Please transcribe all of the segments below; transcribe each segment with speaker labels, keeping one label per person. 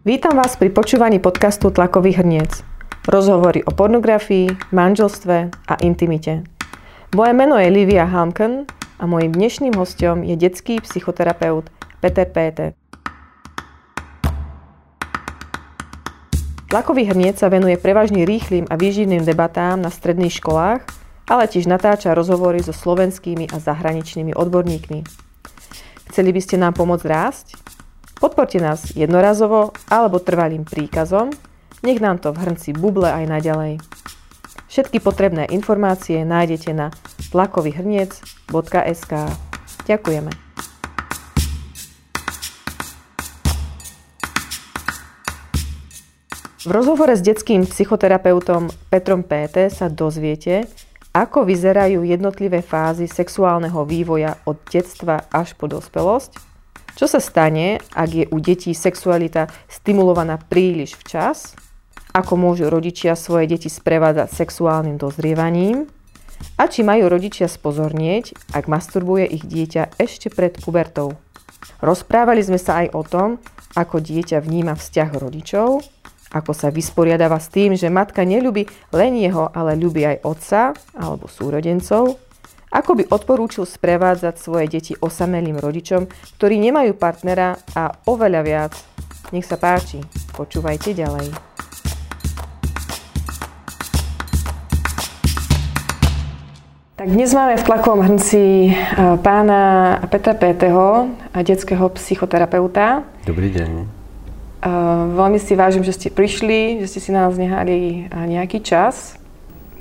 Speaker 1: Vítam vás pri počúvaní podcastu Tlakový hrniec. Rozhovory o pornografii, manželstve a intimite. Moje meno je Livia Hamken a mojim dnešným hostom je detský psychoterapeut Peter Péte. Tlakový hrniec sa venuje prevažne rýchlým a výživným debatám na stredných školách, ale tiež natáča rozhovory so slovenskými a zahraničnými odborníkmi. Chceli by ste nám pomôcť rásť? Podporte nás jednorazovo alebo trvalým príkazom, nech nám to v hrnci buble aj naďalej. Všetky potrebné informácie nájdete na tlakovýhrniec.sk. Ďakujeme. V rozhovore s detským psychoterapeutom Petrom Péte sa dozviete, ako vyzerajú jednotlivé fázy sexuálneho vývoja od detstva až po dospelosť, čo sa stane, ak je u detí sexualita stimulovaná príliš včas? Ako môžu rodičia svoje deti sprevádzať sexuálnym dozrievaním? A či majú rodičia spozornieť, ak masturbuje ich dieťa ešte pred pubertou? Rozprávali sme sa aj o tom, ako dieťa vníma vzťah rodičov, ako sa vysporiadáva s tým, že matka neľubí len jeho, ale ľubí aj otca alebo súrodencov, ako by odporúčil sprevádzať svoje deti osamelým rodičom, ktorí nemajú partnera a oveľa viac? Nech sa páči, počúvajte ďalej. Tak dnes máme v tlakovom hrnci e, pána Petra Péteho, detského psychoterapeuta.
Speaker 2: Dobrý deň.
Speaker 1: Uh, veľmi si vážim, že ste prišli, že ste si na nás nehali nejaký čas.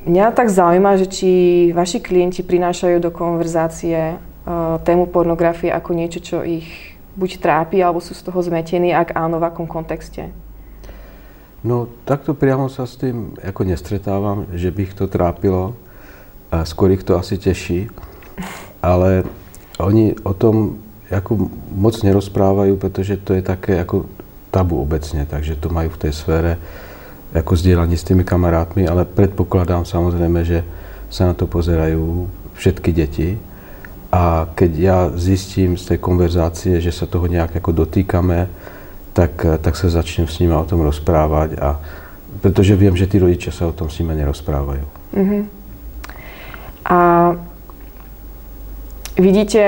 Speaker 1: Mňa tak zaujíma, že či vaši klienti prinášajú do konverzácie uh, tému pornografie ako niečo, čo ich buď trápi, alebo sú z toho zmetení, ak áno, v akom kontexte?
Speaker 2: No, takto priamo sa s tým ako nestretávam, že by ich to trápilo. A skôr ich to asi teší. Ale oni o tom ako moc nerozprávajú, pretože to je také ako tabu obecne, takže to majú v tej sfére ako zdieľaní s tými kamarátmi, ale predpokladám samozrejme, že sa na to pozerajú všetky deti. A keď ja zistím z tej konverzácie, že sa toho nejak ako dotýkame, tak, tak sa začnem s nimi o tom rozprávať. A, pretože viem, že tí rodičia sa o tom s nimi nerozprávajú. Uh-huh.
Speaker 1: A vidíte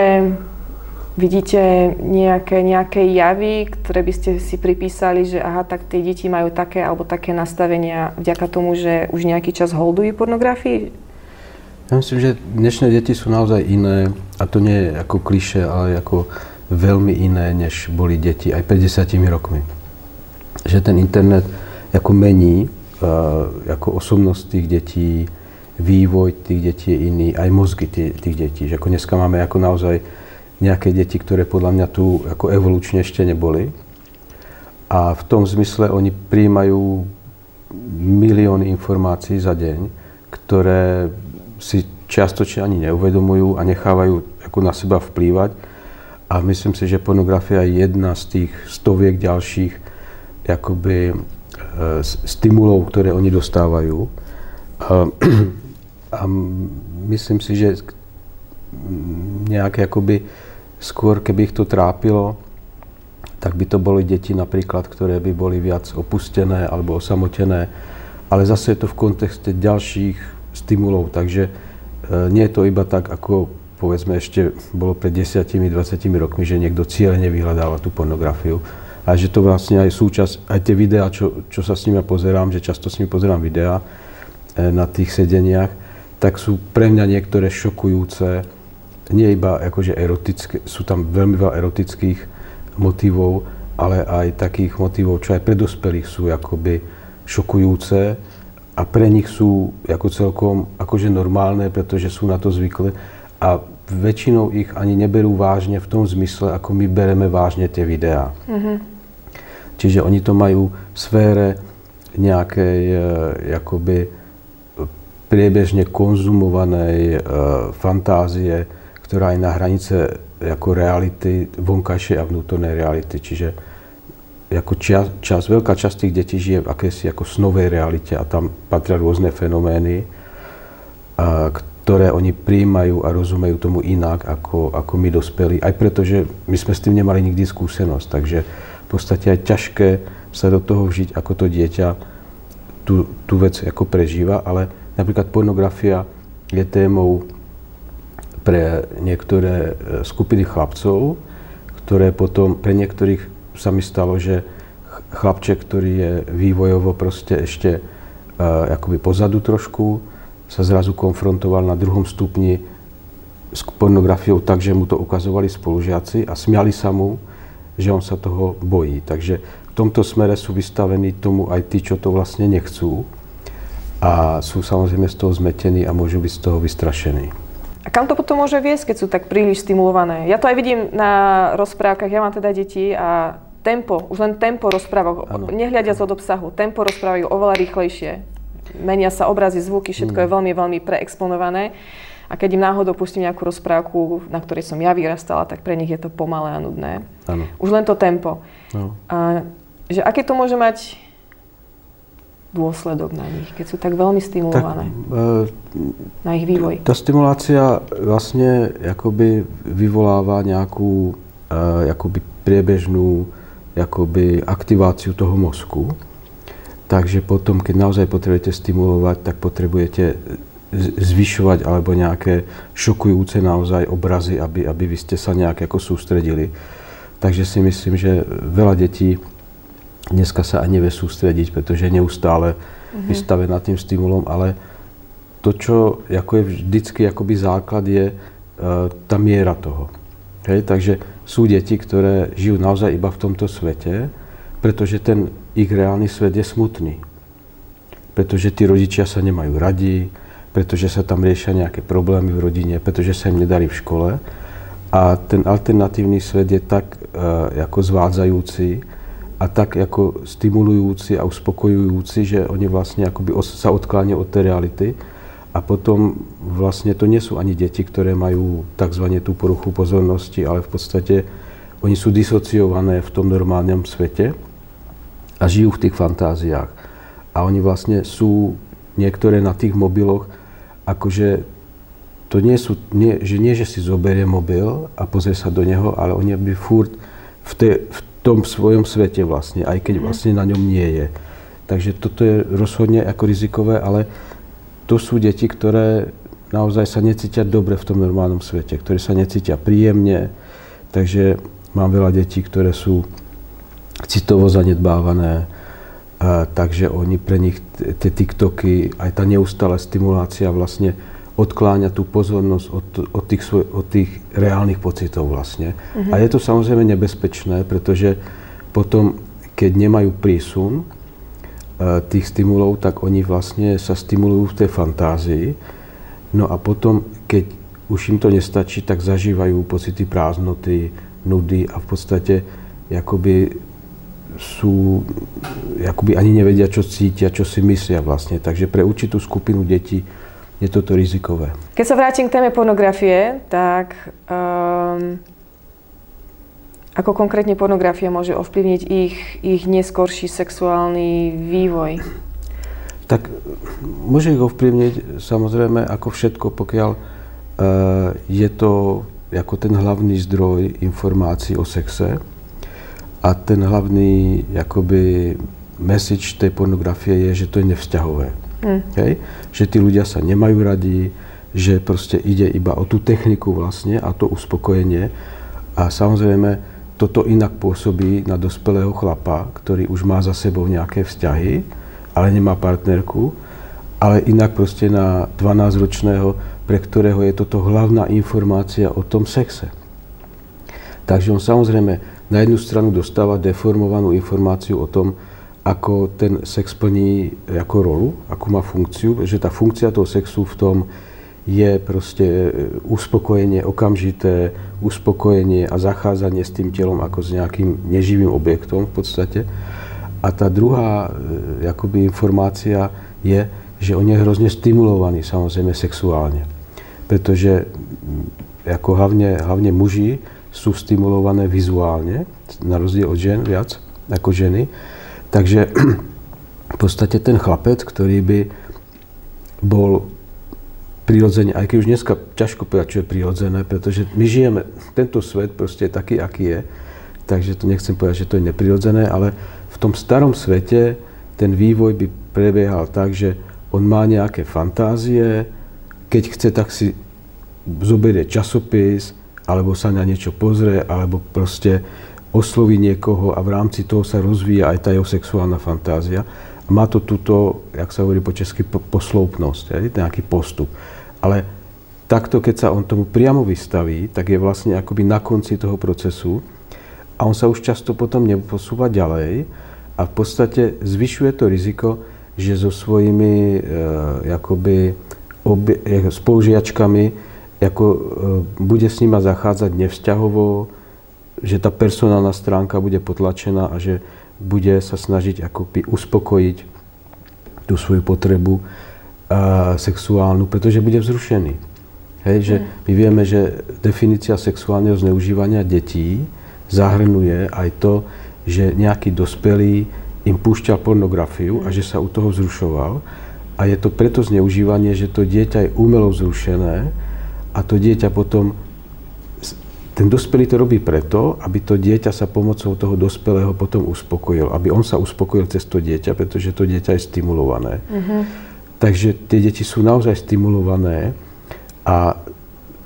Speaker 1: Vidíte nejaké, nejaké javy, ktoré by ste si pripísali, že aha, tak tie deti majú také alebo také nastavenia vďaka tomu, že už nejaký čas holdujú pornografii?
Speaker 2: Ja myslím, že dnešné deti sú naozaj iné a to nie je ako kliše, ale ako veľmi iné, než boli deti aj pred desiatimi rokmi. Že ten internet ako mení uh, ako osobnosť tých detí, vývoj tých detí je iný, aj mozgy tých, tých detí. Že ako dneska máme ako naozaj nejaké deti, ktoré podľa mňa tu ako evolučne ešte neboli. A v tom zmysle oni príjmajú milióny informácií za deň, ktoré si čiastočne ani neuvedomujú a nechávajú ako na seba vplývať. A myslím si, že pornografia je jedna z tých stoviek ďalších akoby, e, stimulov, ktoré oni dostávajú. A, a myslím si, že nejaké akoby Skôr, keby ich to trápilo, tak by to boli deti napríklad, ktoré by boli viac opustené alebo osamotené. Ale zase je to v kontexte ďalších stimulov, takže e, nie je to iba tak, ako povedzme ešte bolo pred 10-20 rokmi, že niekto cieľene vyhľadáva tú pornografiu. A že to vlastne aj súčasť, aj tie videá, čo, čo sa s nimi pozerám, že často s nimi pozerám videá e, na tých sedeniach, tak sú pre mňa niektoré šokujúce, nie iba akože erotické, sú tam veľmi veľa erotických motivov, ale aj takých motivov, čo aj pre dospelých sú akoby šokujúce a pre nich sú ako celkom akože normálne, pretože sú na to zvykli a väčšinou ich ani neberú vážne v tom zmysle, ako my bereme vážne tie videá. Mm-hmm. Čiže oni to majú v sfére nejakej e, akoby priebežne konzumovanej e, fantázie, ktorá je na hranice ako reality, vonkajšej a vnútornej reality. Čiže ako čas, čas, veľká časť tých detí žije v akési ako snovej realite a tam patria rôzne fenomény, a, ktoré oni príjmajú a rozumejú tomu inak ako, ako my dospelí. Aj preto, že my sme s tým nemali nikdy skúsenosť, takže v podstate aj ťažké sa do toho vžiť, ako to dieťa tú, tú vec ako prežíva, ale napríklad pornografia je témou pre niektoré e, skupiny chlapcov, ktoré potom pre niektorých sa mi stalo, že chlapček, ktorý je vývojovo proste ešte uh, akoby pozadu trošku, sa zrazu konfrontoval na druhom stupni s pornografiou tak, že mu to ukazovali spolužiaci a smiali sa mu, že on sa toho bojí. Takže v tomto smere sú vystavení tomu aj tí, čo to vlastne nechcú a sú samozrejme z toho zmetení a môžu byť z toho vystrašení.
Speaker 1: A kam to potom môže viesť, keď sú tak príliš stimulované? Ja to aj vidím na rozprávkach, ja mám teda deti a tempo, už len tempo rozprávok, nehľadiac od obsahu, tempo rozprávajú oveľa rýchlejšie. Menia sa obrazy, zvuky, všetko mm. je veľmi, veľmi preexponované. A keď im náhodou pustím nejakú rozprávku, na ktorej som ja vyrastala, tak pre nich je to pomalé a nudné.
Speaker 2: Ano.
Speaker 1: Už len to tempo.
Speaker 2: No.
Speaker 1: A, že aké to môže mať dôsledok na nich, keď sú tak veľmi stimulované tak, e, na ich vývoj?
Speaker 2: Tá stimulácia vlastne akoby vyvoláva nejakú e, akoby priebežnú akoby aktiváciu toho mozku. Takže potom, keď naozaj potrebujete stimulovať, tak potrebujete zvyšovať alebo nejaké šokujúce naozaj obrazy, aby, aby vy ste sa nejak ako sústredili. Takže si myslím, že veľa detí dneska sa ani nevie sústrediť, pretože je neustále mm-hmm. vystavená tým stimulom, ale to, čo ako je vždycky akoby základ, je uh, tá miera toho. Hej? Takže sú deti, ktoré žijú naozaj iba v tomto svete, pretože ten ich reálny svet je smutný. Pretože tí rodičia sa nemajú radi, pretože sa tam riešia nejaké problémy v rodine, pretože sa im nedarí v škole. A ten alternatívny svet je tak uh, ako zvádzajúci, a tak ako stimulujúci a uspokojujúci, že oni vlastne akoby sa odkláňajú od tej reality. A potom vlastne to sú ani deti, ktoré majú tzv. tú poruchu pozornosti, ale v podstate oni sú disociované v tom normálnom svete a žijú v tých fantáziách. A oni vlastne sú niektoré na tých mobiloch, akože to nie sú, nie, že nie, že si zoberie mobil a pozrie sa do neho, ale oni by furt v, tej, v tom svojom svete vlastne, aj keď mhm. vlastne na ňom nie je. Takže toto je rozhodne ako rizikové, ale to sú deti, ktoré naozaj sa necítia dobre v tom normálnom svete, ktoré sa necítia príjemne. Takže mám veľa detí, ktoré sú citovo zanedbávané, takže oni pre nich tie TikToky, aj tá neustála stimulácia vlastne odkláňa tú pozornosť od, od, tých, svoj, od tých reálnych pocitov vlastne. Uh-huh. A je to samozrejme nebezpečné, pretože potom, keď nemajú prísun uh, tých stimulov, tak oni vlastne sa stimulujú v tej fantázii. No a potom, keď už im to nestačí, tak zažívajú pocity prázdnoty, nudy a v podstate jakoby sú, jakoby ani nevedia, čo cítia, čo si myslia vlastne. Takže pre určitú skupinu detí je toto rizikové.
Speaker 1: Keď sa vrátim k téme pornografie, tak um, ako konkrétne pornografia môže ovplyvniť ich, ich neskorší sexuálny vývoj?
Speaker 2: Tak môže ich ovplyvniť samozrejme ako všetko, pokiaľ uh, je to ako ten hlavný zdroj informácií o sexe a ten hlavný akoby message tej pornografie je, že to je nevzťahové. Mm. Hej? Že tí ľudia sa nemajú radi, že proste ide iba o tú techniku vlastne a to uspokojenie. A samozrejme, toto inak pôsobí na dospelého chlapa, ktorý už má za sebou nejaké vzťahy, ale nemá partnerku, ale inak proste na 12-ročného, pre ktorého je toto hlavná informácia o tom sexe. Takže on samozrejme na jednu stranu dostáva deformovanú informáciu o tom, ako ten sex plní ako rolu, ako má funkciu, že tá funkcia toho sexu v tom je proste e, uspokojenie okamžité, uspokojenie a zachádzanie s tým telom ako s nejakým neživým objektom v podstate. A tá druhá e, akoby informácia je, že on je hrozne stimulovaný samozrejme sexuálne. Pretože ako hlavne, hlavne muži sú stimulované vizuálne, na rozdiel od žen viac ako ženy. Takže v podstate ten chlapec, ktorý by bol prirodzene, aj keď už dneska ťažko povedať, čo je prirodzené, pretože my žijeme, tento svet proste je taký, aký je, takže to nechcem povedať, že to je neprirodzené, ale v tom starom svete ten vývoj by prebiehal tak, že on má nejaké fantázie, keď chce, tak si zoberie časopis, alebo sa na niečo pozrie, alebo proste osloví niekoho a v rámci toho sa rozvíja aj tá jeho sexuálna fantázia. A má to túto, jak sa hovorí po česky, posloupnosť, aj, nejaký postup. Ale takto, keď sa on tomu priamo vystaví, tak je vlastne akoby na konci toho procesu a on sa už často potom neposúva ďalej a v podstate zvyšuje to riziko, že so svojimi e, jakoby obie, spolužiačkami ako, e, bude s nima zachádzať nevzťahovo, že tá personálna stránka bude potlačená a že bude sa snažiť akoby uspokojiť tú svoju potrebu a, sexuálnu, pretože bude vzrušený. Hej, že mm. my vieme, že definícia sexuálneho zneužívania detí zahrnuje aj to, že nejaký dospelý im púšťal pornografiu a že sa u toho vzrušoval. A je to preto zneužívanie, že to dieťa je umelo vzrušené a to dieťa potom, ten dospelý to robí preto, aby to dieťa sa pomocou toho dospelého potom uspokojil, aby on sa uspokojil cez to dieťa, pretože to dieťa je stimulované. Uh-huh. Takže tie deti sú naozaj stimulované a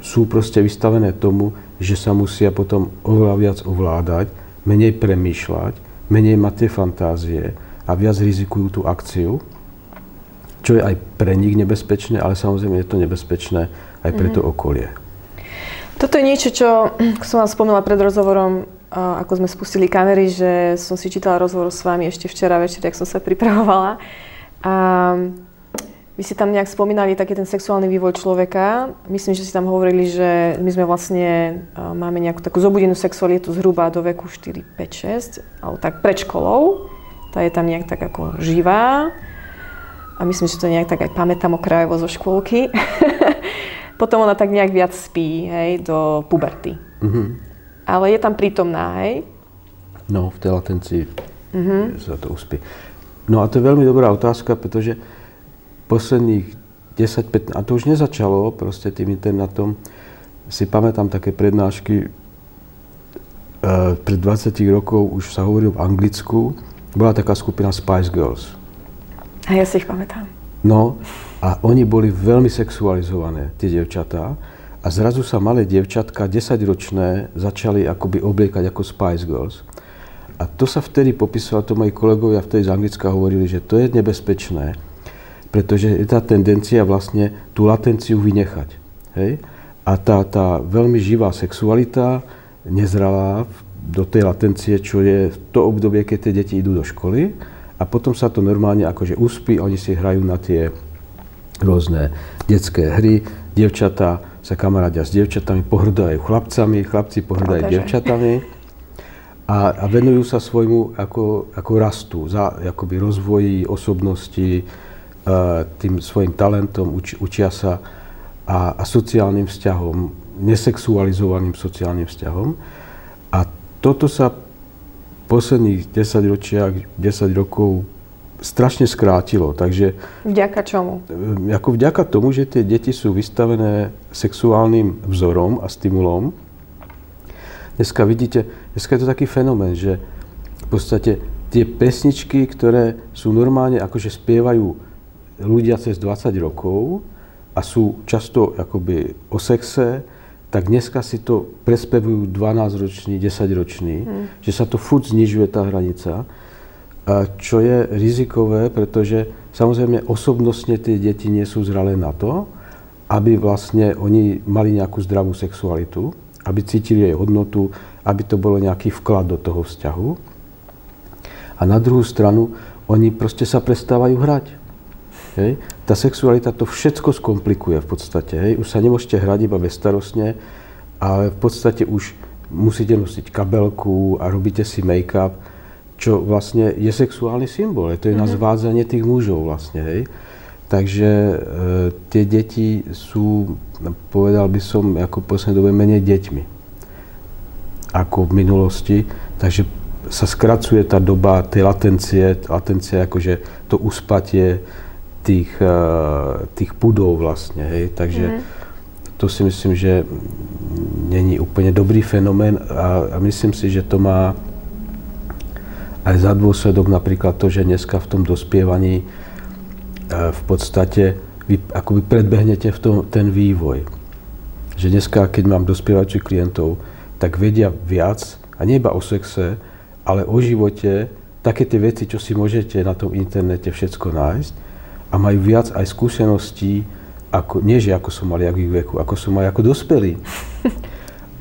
Speaker 2: sú proste vystavené tomu, že sa musia potom oveľa viac ovládať, menej premýšľať, menej mať tie fantázie a viac rizikujú tú akciu, čo je aj pre nich nebezpečné, ale samozrejme je to nebezpečné aj pre to mhm. okolie.
Speaker 1: Toto je niečo, čo som vám spomínala pred rozhovorom, ako sme spustili kamery, že som si čítala rozhovor s vami ešte včera večer, ak som sa pripravovala. A vy ste tam nejak spomínali taký ten sexuálny vývoj človeka. Myslím, že ste tam hovorili, že my sme vlastne, máme nejakú takú zobudenú sexualitu zhruba do veku 4, 5, 6, alebo tak pred školou. Tá je tam nejak tak ako živá. A myslím, že to nejak tak aj pamätám okrajovo zo škôlky. Potom ona tak nejak viac spí, hej, do puberty. Mm-hmm. Ale je tam prítomná, hej?
Speaker 2: No, v tej latencii mm-hmm. sa to uspí. No a to je veľmi dobrá otázka, pretože posledných 10-15, a to už nezačalo proste tým internetom, si pamätám také prednášky, e, pred 20 rokov už sa hovorilo v Anglicku, bola taká skupina Spice Girls.
Speaker 1: A ja si ich pamätám.
Speaker 2: No, a oni boli veľmi sexualizované, tie devčatá. A zrazu sa malé devčatka, 10-ročné, začali akoby obliekať ako Spice Girls. A to sa vtedy popisovalo, to moji kolegovia vtedy z Anglicka hovorili, že to je nebezpečné, pretože je tá tendencia vlastne tú latenciu vynechať. Hej? A tá, tá veľmi živá sexualita nezralá do tej latencie, čo je to obdobie, keď tie deti idú do školy a potom sa to normálne akože uspí, oni si hrajú na tie rôzne detské hry, dievčatá sa kamarádia s dievčatami, pohrdajú chlapcami, chlapci pohrdajú no, dievčatami. A, a venujú sa svojmu ako, ako rastu, za akoby rozvoji osobnosti, uh, tým svojim talentom, uč, učia sa a, a sociálnym vzťahom, nesexualizovaným sociálnym vzťahom. A toto sa posledných 10 ročiach, 10 rokov strašne skrátilo. Takže,
Speaker 1: vďaka čomu?
Speaker 2: Ako vďaka tomu, že tie deti sú vystavené sexuálnym vzorom a stimulom. Dneska vidíte, dneska je to taký fenomén, že v podstate tie pesničky, ktoré sú normálne, akože spievajú ľudia cez 20 rokov a sú často akoby o sexe, tak dneska si to prespevujú 12-roční, 10-roční, hmm. že sa to furt znižuje tá hranica čo je rizikové, pretože samozrejme osobnostne tie deti nie sú zralé na to, aby vlastne oni mali nejakú zdravú sexualitu, aby cítili jej hodnotu, aby to bolo nejaký vklad do toho vzťahu. A na druhú stranu, oni proste sa prestávajú hrať. Hej. Tá sexualita to všetko skomplikuje v podstate. Hej. Už sa nemôžete hrať iba bezstarostne, ale v podstate už musíte nosiť kabelku a robíte si make-up čo vlastne je sexuálny symbol. To je mm-hmm. na mhm. zvádzanie tých mužov vlastne, hej. Takže e, tie deti sú, povedal by som, ako v poslednej dobe menej deťmi ako v minulosti. Takže sa skracuje tá doba tej latencie, latencie akože to uspatie tých, e, tých pudov vlastne, hej. Takže mm-hmm. to si myslím, že není úplne dobrý fenomén a, a myslím si, že to má aj za dôsledok napríklad to, že dneska v tom dospievaní e, v podstate vy akoby predbehnete v tom ten vývoj. Že dneska, keď mám dospievajúcich klientov, tak vedia viac, a nie iba o sexe, ale o živote, také tie veci, čo si môžete na tom internete všetko nájsť a majú viac aj skúseností, ako, nie že ako som mal jak ich veku, ako som mal ako dospelý.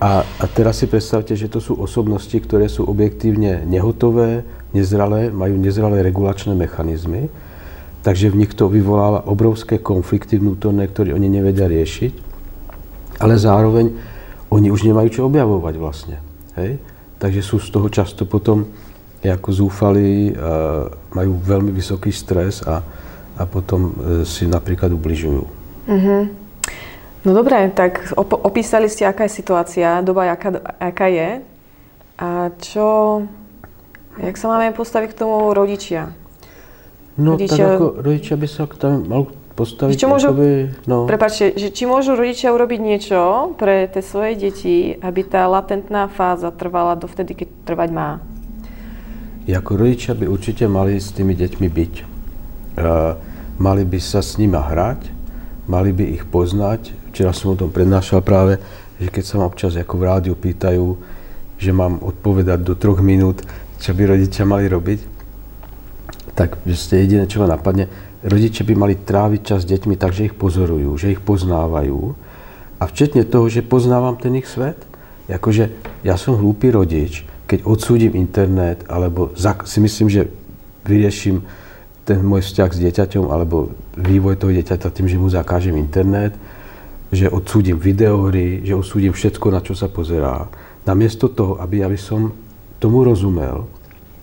Speaker 2: A, a teraz si predstavte, že to sú osobnosti, ktoré sú objektívne nehotové, nezralé, majú nezralé regulačné mechanizmy, takže v nich to vyvoláva obrovské konflikty vnútorné, ktoré oni nevedia riešiť, ale zároveň oni už nemajú čo objavovať vlastne. Hej? Takže sú z toho často potom ako zúfali, majú veľmi vysoký stres a, a potom e, si napríklad ubližujú. Mm-hmm.
Speaker 1: No dobré, tak op- opísali ste, aká je situácia, doba, aká, aká je. A čo, jak sa máme postaviť k tomu rodičia?
Speaker 2: No rodičia, tak ako rodičia by sa tam mal postaviť.
Speaker 1: Čo môžu, akoby, no. Prepačte, že či môžu rodičia urobiť niečo pre tie svoje deti, aby tá latentná fáza trvala dovtedy, keď trvať má?
Speaker 2: Ako rodičia by určite mali s tými deťmi byť. Uh, mali by sa s nimi hrať, mali by ich poznať, včera som o tom prednášal práve, že keď sa ma občas ako v rádiu pýtajú, že mám odpovedať do troch minút, čo by rodičia mali robiť, tak ste jediné, čo ma napadne, rodičia by mali tráviť čas s deťmi tak, že ich pozorujú, že ich poznávajú a včetne toho, že poznávam ten ich svet. Akože ja som hlúpy rodič, keď odsúdim internet, alebo si myslím, že vyrieším ten môj vzťah s dieťaťom, alebo vývoj toho dieťaťa tým, že mu zakážem internet, že odsúdim videohry, že odsúdim všetko, na čo sa pozerá. Namiesto toho, aby, aby som tomu rozumel,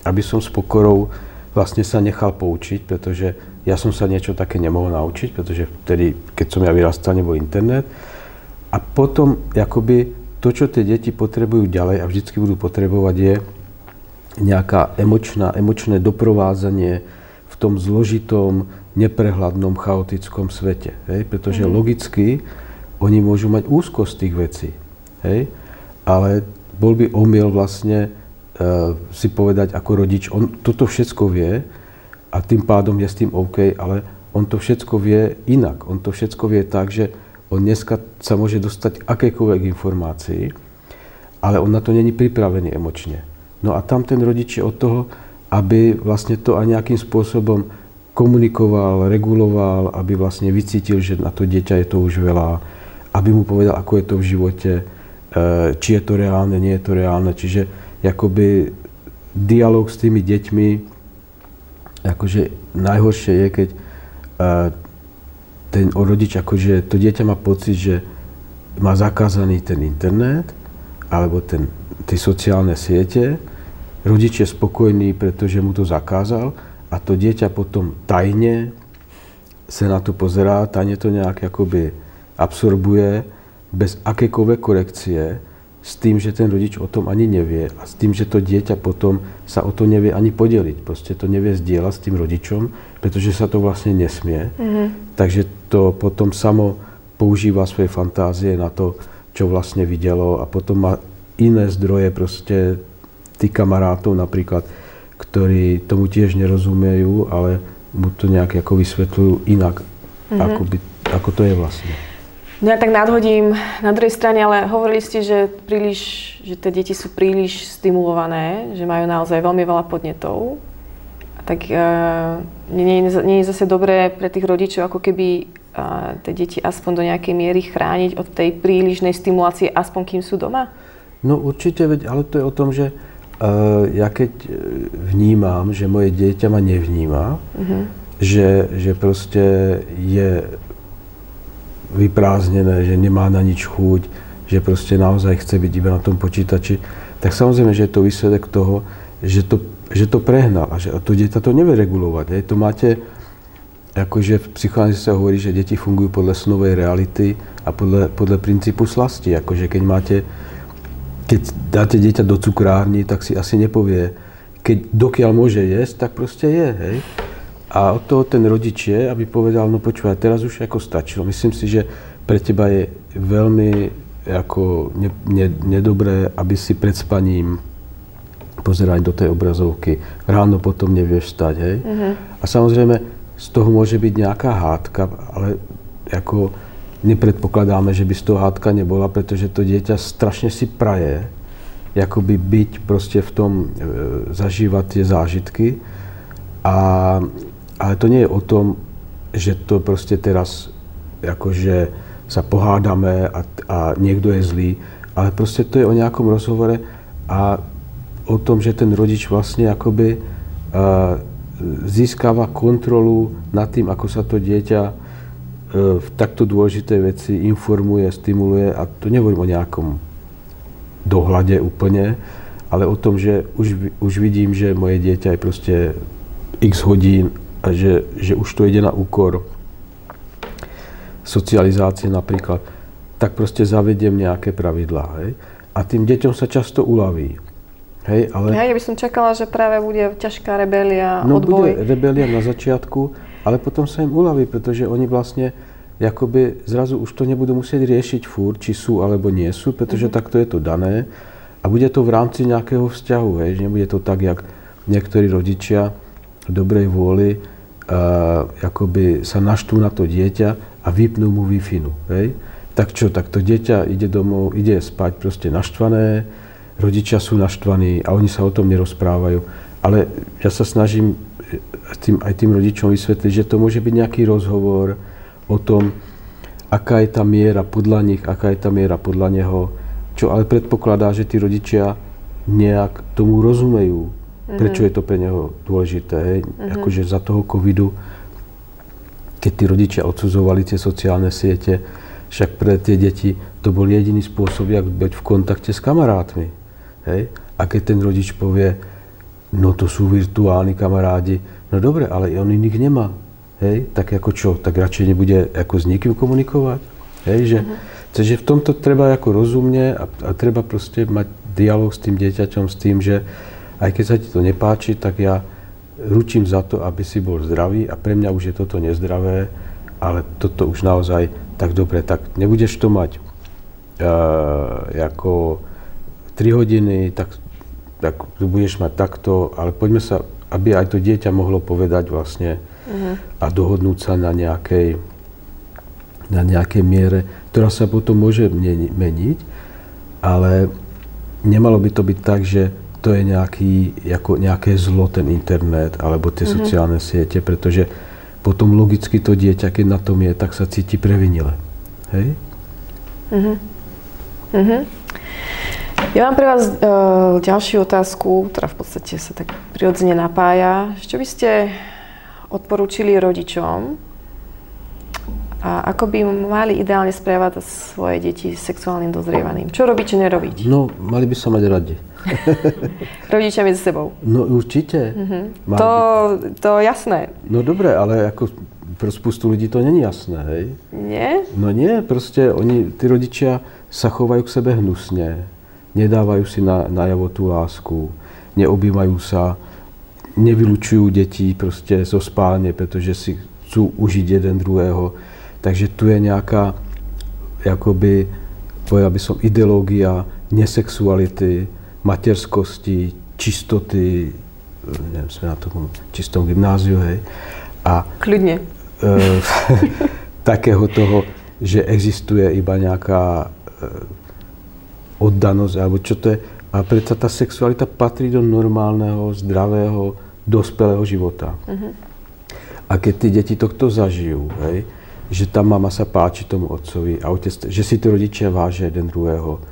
Speaker 2: aby som s pokorou vlastne sa nechal poučiť, pretože ja som sa niečo také nemohol naučiť, pretože vtedy, keď som ja vyrastal, nebol internet. A potom, akoby to, čo tie deti potrebujú ďalej a vždycky budú potrebovať, je nejaká emočná, emočné doprovázanie tom zložitom, neprehľadnom, chaotickom svete. Hej? Pretože mm. logicky oni môžu mať úzkosť tých vecí. Hej? Ale bol by omyl vlastne uh, si povedať ako rodič, on toto všetko vie a tým pádom je s tým OK, ale on to všetko vie inak. On to všetko vie tak, že on dneska sa môže dostať akékoľvek informácií, ale on na to není pripravený emočne. No a tam ten rodič je od toho, aby vlastne to aj nejakým spôsobom komunikoval, reguloval, aby vlastne vycítil, že na to dieťa je to už veľa, aby mu povedal, ako je to v živote, e, či je to reálne, nie je to reálne. Čiže akoby dialog s tými deťmi, akože najhoršie je, keď e, ten rodič, akože to dieťa má pocit, že má zakázaný ten internet, alebo ten, tie sociálne siete, rodič je spokojný, pretože mu to zakázal a to dieťa potom tajne sa na to pozerá, tajne to nejak akoby absorbuje bez akékoľvek korekcie, s tým, že ten rodič o tom ani nevie a s tým, že to dieťa potom sa o to nevie ani podeliť. Proste to nevie zdieľať s tým rodičom, pretože sa to vlastne nesmie. Mm-hmm. Takže to potom samo používa svoje fantázie na to, čo vlastne videlo a potom má iné zdroje proste tých kamarátov napríklad, ktorí tomu tiež nerozumejú, ale mu to nejak ako vysvetľujú inak, mm-hmm. ako, by, ako to je vlastne.
Speaker 1: No ja tak nadhodím na druhej strane, ale hovorili ste, že, príliš, že tie deti sú príliš stimulované, že majú naozaj veľmi veľa podnetov. A tak uh, nie, nie, je zase dobré pre tých rodičov ako keby uh, tie deti aspoň do nejakej miery chrániť od tej prílišnej stimulácie, aspoň kým sú doma?
Speaker 2: No určite, ale to je o tom, že ja keď vnímam, že moje dieťa ma nevníma, uh-huh. že, že proste je vyprázdnené, že nemá na nič chuť, že proste naozaj chce byť iba na tom počítači, tak samozrejme, že je to výsledek toho, že to, že to prehnal a že to dieťa to nevie regulovať. Je. To máte, akože v psychoanalýze sa hovorí, že deti fungujú podľa snovej reality a podľa, podľa princípu slasti. Akože keď máte, keď dáte dieťa do cukrárny, tak si asi nepovie, keď dokiaľ môže jesť, tak proste je, hej. A od toho ten rodič je, aby povedal, no počúvaj, teraz už ako stačilo. Myslím si, že pre teba je veľmi ako ne, ne, nedobré, aby si pred spaním pozerať do tej obrazovky. Ráno potom nevieš stať, hej. Uh-huh. A samozrejme, z toho môže byť nejaká hádka, ale ako nepredpokladáme, že by z toho hádka nebola, pretože to dieťa strašne si praje, akoby byť proste v tom, e, zažívať tie zážitky. A, ale to nie je o tom, že to proste teraz akože sa pohádame a, a niekto je zlý, ale proste to je o nejakom rozhovore a o tom, že ten rodič vlastne akoby uh, získava kontrolu nad tým, ako sa to dieťa v takto dôležitej veci informuje, stimuluje a to nehovorím o nejakom dohľade úplne, ale o tom, že už, už vidím, že moje dieťa je proste x hodín a že, že už to ide na úkor socializácie napríklad, tak proste zavediem nejaké pravidlá. Hej? A tým deťom sa často uľaví. Hej, ale...
Speaker 1: Ja, ja by som čakala, že práve bude ťažká rebelia,
Speaker 2: no,
Speaker 1: odboj.
Speaker 2: bude rebelia na začiatku, ale potom sa im uľaví, pretože oni vlastne jakoby zrazu už to nebudú musieť riešiť fúr, či sú alebo nie sú, pretože mm-hmm. takto je to dané. A bude to v rámci nejakého vzťahu, hej, že nebude to tak, jak niektorí rodičia dobrej vôli uh, akoby sa naštú na to dieťa a vypnú mu wi hej? Tak čo, tak to dieťa ide domov, ide spať proste naštvané, rodičia sú naštvaní a oni sa o tom nerozprávajú. Ale ja sa snažím tým, aj tým rodičom vysvetliť, že to môže byť nejaký rozhovor o tom, aká je tá miera podľa nich, aká je tá miera podľa neho, čo ale predpokladá, že tí rodičia nejak tomu rozumejú, prečo mhm. je to pre neho dôležité. Hej? Mm-hmm. Akože za toho covidu keď tí rodičia odsudzovali tie sociálne siete, však pre tie deti to bol jediný spôsob, jak byť v kontakte s kamarátmi. Hej? A keď ten rodič povie, no to sú virtuálni kamarádi, no dobre, ale on iných nemá. Hej? Tak ako čo? Tak radšej nebude ako s nikým komunikovať? Hej? Že, uh-huh. Takže v tomto treba ako rozumne a, a treba proste mať dialog s tým dieťaťom s tým, že aj keď sa ti to nepáči, tak ja ručím za to, aby si bol zdravý a pre mňa už je toto nezdravé, ale toto už naozaj tak dobre, tak nebudeš to mať uh, ako 3 hodiny, tak, tak budeš mať takto, ale poďme sa, aby aj to dieťa mohlo povedať vlastne uh-huh. a dohodnúť sa na nejakej, na nejakej miere, ktorá sa potom môže meniť, ale nemalo by to byť tak, že to je nejaký, ako nejaké zlo, ten internet alebo tie mm-hmm. sociálne siete, pretože potom logicky to dieťa, keď na tom je, tak sa cíti previnile. Hej? Mm-hmm.
Speaker 1: Mm-hmm. Ja mám pre vás uh, ďalšiu otázku, ktorá v podstate sa tak prirodzene napája. Čo by ste odporúčili rodičom, a ako by mali ideálne správať svoje deti sexuálnym dozrievaným? Čo robiť, čo nerobiť?
Speaker 2: No, mali by sa mať radi.
Speaker 1: Rodičia medzi sebou.
Speaker 2: No určite.
Speaker 1: Uh-huh. To, to jasné.
Speaker 2: No dobre, ale ako pro spustu ľudí to není jasné, hej?
Speaker 1: Nie?
Speaker 2: No nie, proste oni, tí rodičia sa chovajú k sebe hnusne, nedávajú si na, najavo tú lásku, neobjímajú sa, nevylučujú deti proste zo spálne, pretože si chcú užiť jeden druhého. Takže tu je nejaká, akoby, povedal by som, ideológia nesexuality, materskosti, čistoty, neviem, sme na tom čistom gymnáziu, hej.
Speaker 1: A, Kľudne. E,
Speaker 2: takého toho, že existuje iba nejaká e, oddanosť, alebo čo to je. A preto tá sexualita patrí do normálneho, zdravého, dospelého života. Uh-huh. A keď tí deti tohto zažijú, hej, že tá mama sa páči tomu otcovi a otec, že si tí rodičia vážia jeden druhého,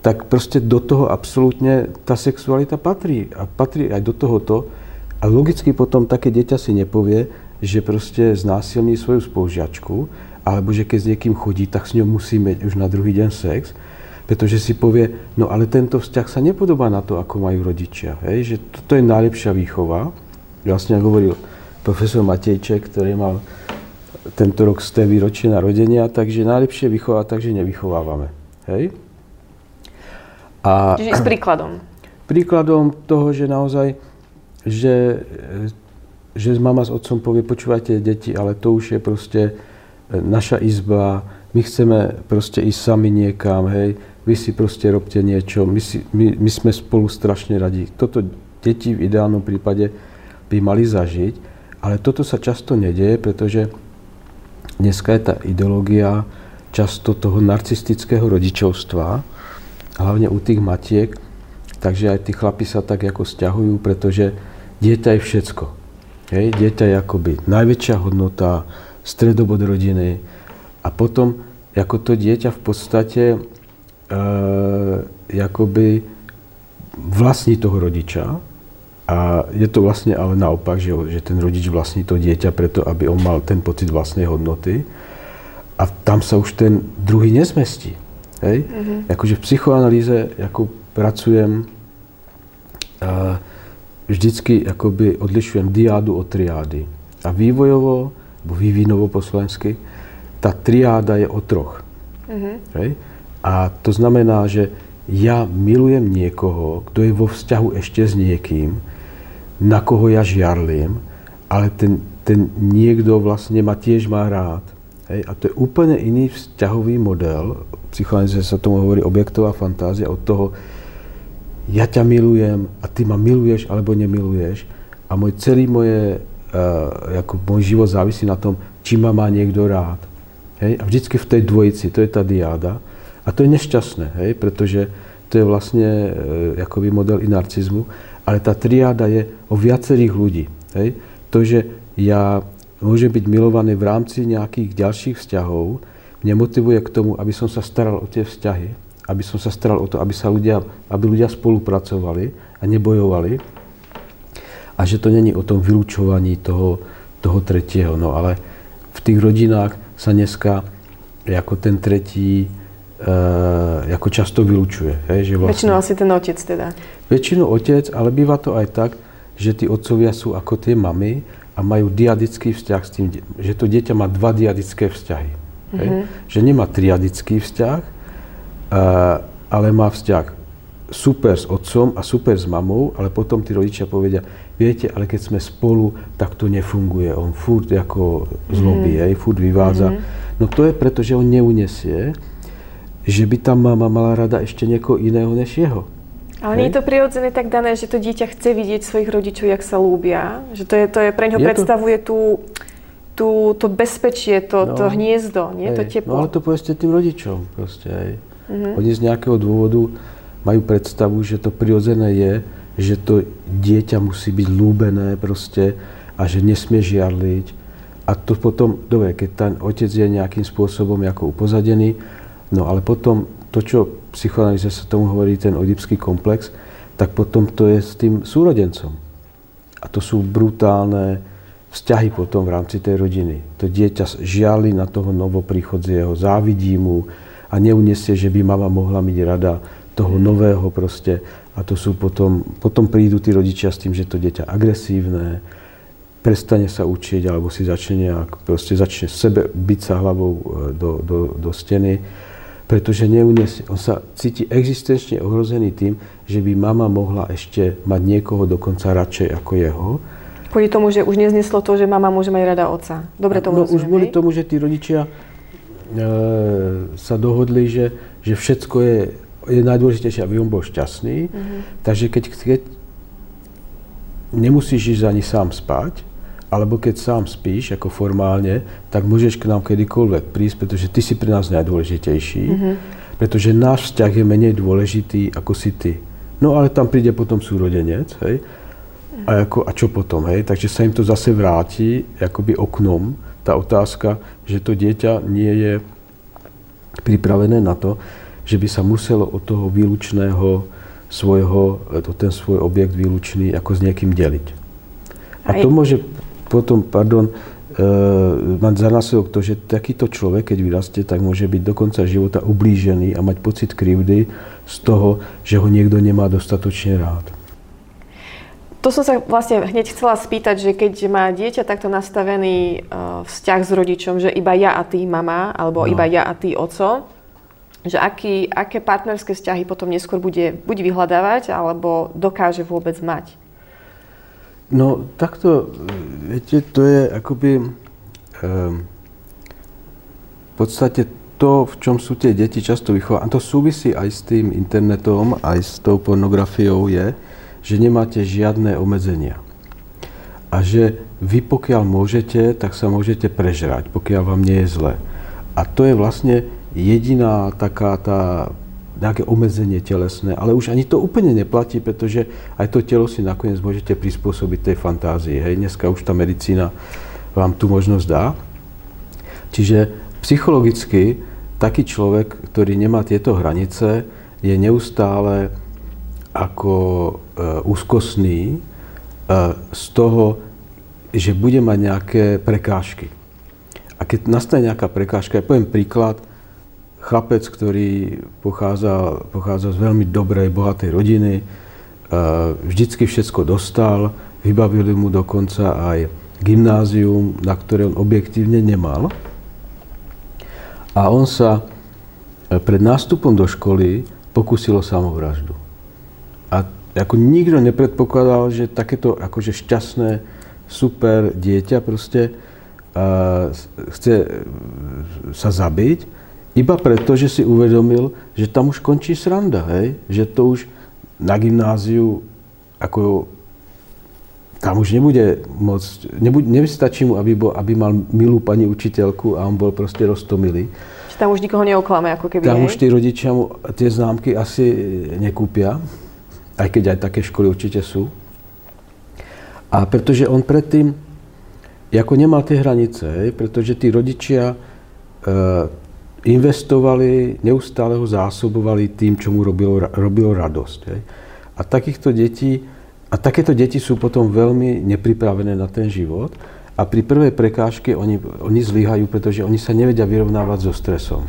Speaker 2: tak proste do toho absolútne tá sexualita patrí. A patrí aj do tohoto. A logicky potom také dieťa si nepovie, že proste znásilní svoju spolužiačku, alebo že keď s niekým chodí, tak s ňou musí mať už na druhý deň sex, pretože si povie, no ale tento vzťah sa nepodobá na to, ako majú rodičia. Hej? Že toto je najlepšia výchova. Vlastne hovoril profesor Matejček, ktorý mal tento rok z té výročie narodenia, takže najlepšie vychová, takže nevychovávame. Hej?
Speaker 1: A, Čiže s príkladom.
Speaker 2: Príkladom toho, že naozaj, že, že mama s otcom povie, počúvajte deti, ale to už je proste e, naša izba, my chceme proste ísť sami niekam, hej, vy si proste robte niečo, my, si, my, my sme spolu strašne radi. Toto deti v ideálnom prípade by mali zažiť, ale toto sa často nedieje, pretože dneska je tá ideológia často toho narcistického rodičovstva, hlavne u tých matiek, takže aj tí chlapi sa tak ako stiahujú, pretože dieťa je všetko. Hej, dieťa je akoby najväčšia hodnota, stredobod rodiny a potom ako to dieťa v podstate e, akoby vlastní toho rodiča a je to vlastne ale naopak, že, že ten rodič vlastní to dieťa preto, aby on mal ten pocit vlastnej hodnoty a tam sa už ten druhý nezmestí. Hej? Mm-hmm. Akože v psychoanalýze ako pracujem a vždycky akoby odlišujem diádu od triády. A vývojovo, alebo vývinovo po slovensky, tá triáda je o troch. Mm-hmm. Hej? A to znamená, že ja milujem niekoho, kto je vo vzťahu ešte s niekým, na koho ja žiarlím, ale ten, ten niekto vlastne ma tiež má rád. Hej? A to je úplne iný vzťahový model. Psychoanalýze sa tomu hovorí objektová fantázia od toho, ja ťa milujem a ty ma miluješ alebo nemiluješ a môj celý moje, uh, ako môj život závisí na tom, či ma má niekto rád. Hej? A vždycky v tej dvojici, to je tá diáda. A to je nešťastné, hej? pretože to je vlastne uh, akoby model i narcizmu, ale tá triáda je o viacerých ľudí. Hej? To, že ja môžem byť milovaný v rámci nejakých ďalších vzťahov, mňa motivuje k tomu, aby som sa staral o tie vzťahy aby som sa staral o to, aby, sa ľudia, aby ľudia spolupracovali a nebojovali. A že to není o tom vylúčovaní toho, toho tretieho. No ale v tých rodinách sa dneska ako ten tretí e, ako často vylúčuje. Hej,
Speaker 1: že vlastne, väčšinou asi ten otec teda.
Speaker 2: Väčšinou otec, ale býva to aj tak, že tí otcovia sú ako tie mamy a majú diadický vzťah s tým, že to dieťa má dva diadické vzťahy. Mm-hmm. Že nemá triadický vzťah, ale má vzťah super s otcom a super s mamou, ale potom tí rodičia povedia, viete, ale keď sme spolu, tak to nefunguje. On furt ako zlobí, mm. furt vyvádza. Mm-hmm. No to je preto, že on neunesie, že by tá mama mala rada ešte niekoho iného než jeho.
Speaker 1: Ale nie je to prirodzené tak dané, že to dieťa chce vidieť svojich rodičov, jak sa lúbia? Že to je, to je pre ňo predstavuje to... tú, tú, to bezpečie, to, no, to hniezdo, nie? Hej, to teplo.
Speaker 2: No ale to povedzte tým rodičom proste, hej. Mm-hmm. Oni z nejakého dôvodu majú predstavu, že to prirodzené je, že to dieťa musí byť lúbené proste a že nesmie žiarliť. A to potom, dobre, keď ten otec je nejakým spôsobom ako upozadený, no ale potom to, čo psychoanalýze sa tomu hovorí, ten oedipský komplex, tak potom to je s tým súrodencom. A to sú brutálne vzťahy potom v rámci tej rodiny. To dieťa žiali na toho novoprichodzieho, závidí mu, a neuniesie, že by mama mohla mať rada toho nového proste. A to sú potom, potom prídu tí rodičia s tým, že to dieťa agresívne, prestane sa učiť alebo si začne nejak, proste začne sebe byť sa hlavou e, do, do, do steny, pretože neuniesie, on sa cíti existenčne ohrozený tým, že by mama mohla ešte mať niekoho dokonca radšej ako jeho.
Speaker 1: Kvôli tomu, že už nezneslo to, že mama môže mať rada otca. Dobre to
Speaker 2: No už kvôli tomu, že tí rodičia E, sa dohodli, že, že všetko je, je najdôležitejšie, aby on bol šťastný. Mm-hmm. Takže keď, keď nemusíš ísť ani sám spať, alebo keď sám spíš, ako formálne, tak môžeš k nám kedykoľvek prísť, pretože ty si pre nás najdôležitejší. Mm-hmm. Pretože náš vzťah je menej dôležitý, ako si ty. No ale tam príde potom súrodenec, hej. A, ako, a čo potom, hej? Takže sa im to zase vráti, akoby oknom, tá otázka, že to dieťa nie je pripravené na to, že by sa muselo od toho výlučného svojho, ten svoj objekt výlučný ako s niekým deliť. A to môže potom, pardon, e, mať za následok to, že takýto človek, keď vyrastie, tak môže byť do konca života ublížený a mať pocit krivdy z toho, že ho niekto nemá dostatočne rád.
Speaker 1: To som sa vlastne hneď chcela spýtať, že keď má dieťa takto nastavený uh, vzťah s rodičom, že iba ja a ty mama, alebo no. iba ja a ty oco, že aký, aké partnerské vzťahy potom neskôr bude buď vyhľadávať, alebo dokáže vôbec mať?
Speaker 2: No takto, viete, to je akoby um, v podstate to, v čom sú tie deti často vychované, a to súvisí aj s tým internetom, aj s tou pornografiou, je, že nemáte žiadne obmedzenia. A že vy pokiaľ môžete, tak sa môžete prežrať, pokiaľ vám nie je zle. A to je vlastne jediná taká tá nejaké obmedzenie telesné, ale už ani to úplne neplatí, pretože aj to telo si nakoniec môžete prispôsobiť tej fantázii. Hej, dneska už tá medicína vám tu možnosť dá. Čiže psychologicky taký človek, ktorý nemá tieto hranice, je neustále ako e, úzkostný e, z toho, že bude mať nejaké prekážky. A keď nastane nejaká prekážka, ja poviem príklad, chlapec, ktorý pochádza, pochádza z veľmi dobrej, bohatej rodiny, e, vždycky všetko dostal, vybavili mu dokonca aj gymnázium, na ktoré on objektívne nemal. A on sa e, pred nástupom do školy pokusil o samovraždu. A ako nikto nepredpokladal, že takéto akože šťastné, super dieťa proste uh, chce sa zabiť iba preto, že si uvedomil, že tam už končí sranda, hej? že to už na gymnáziu ako tam už nebude môcť, nebude, nevystačí mu, aby, bol, aby mal milú pani učiteľku a on bol proste roztomilý.
Speaker 1: Tam už nikoho neoklame, ako keby,
Speaker 2: Tam
Speaker 1: hej?
Speaker 2: už tí rodičia mu tie známky asi nekúpia, aj keď aj také školy určite sú. A pretože on predtým, ako nemal tie hranice, hej, pretože tí rodičia e, investovali, neustále ho zásobovali tým, čo mu robilo, robilo radosť. Hej. A takýchto detí, a takéto deti sú potom veľmi nepripravené na ten život a pri prvej prekážke oni, oni zlyhajú, pretože oni sa nevedia vyrovnávať so stresom.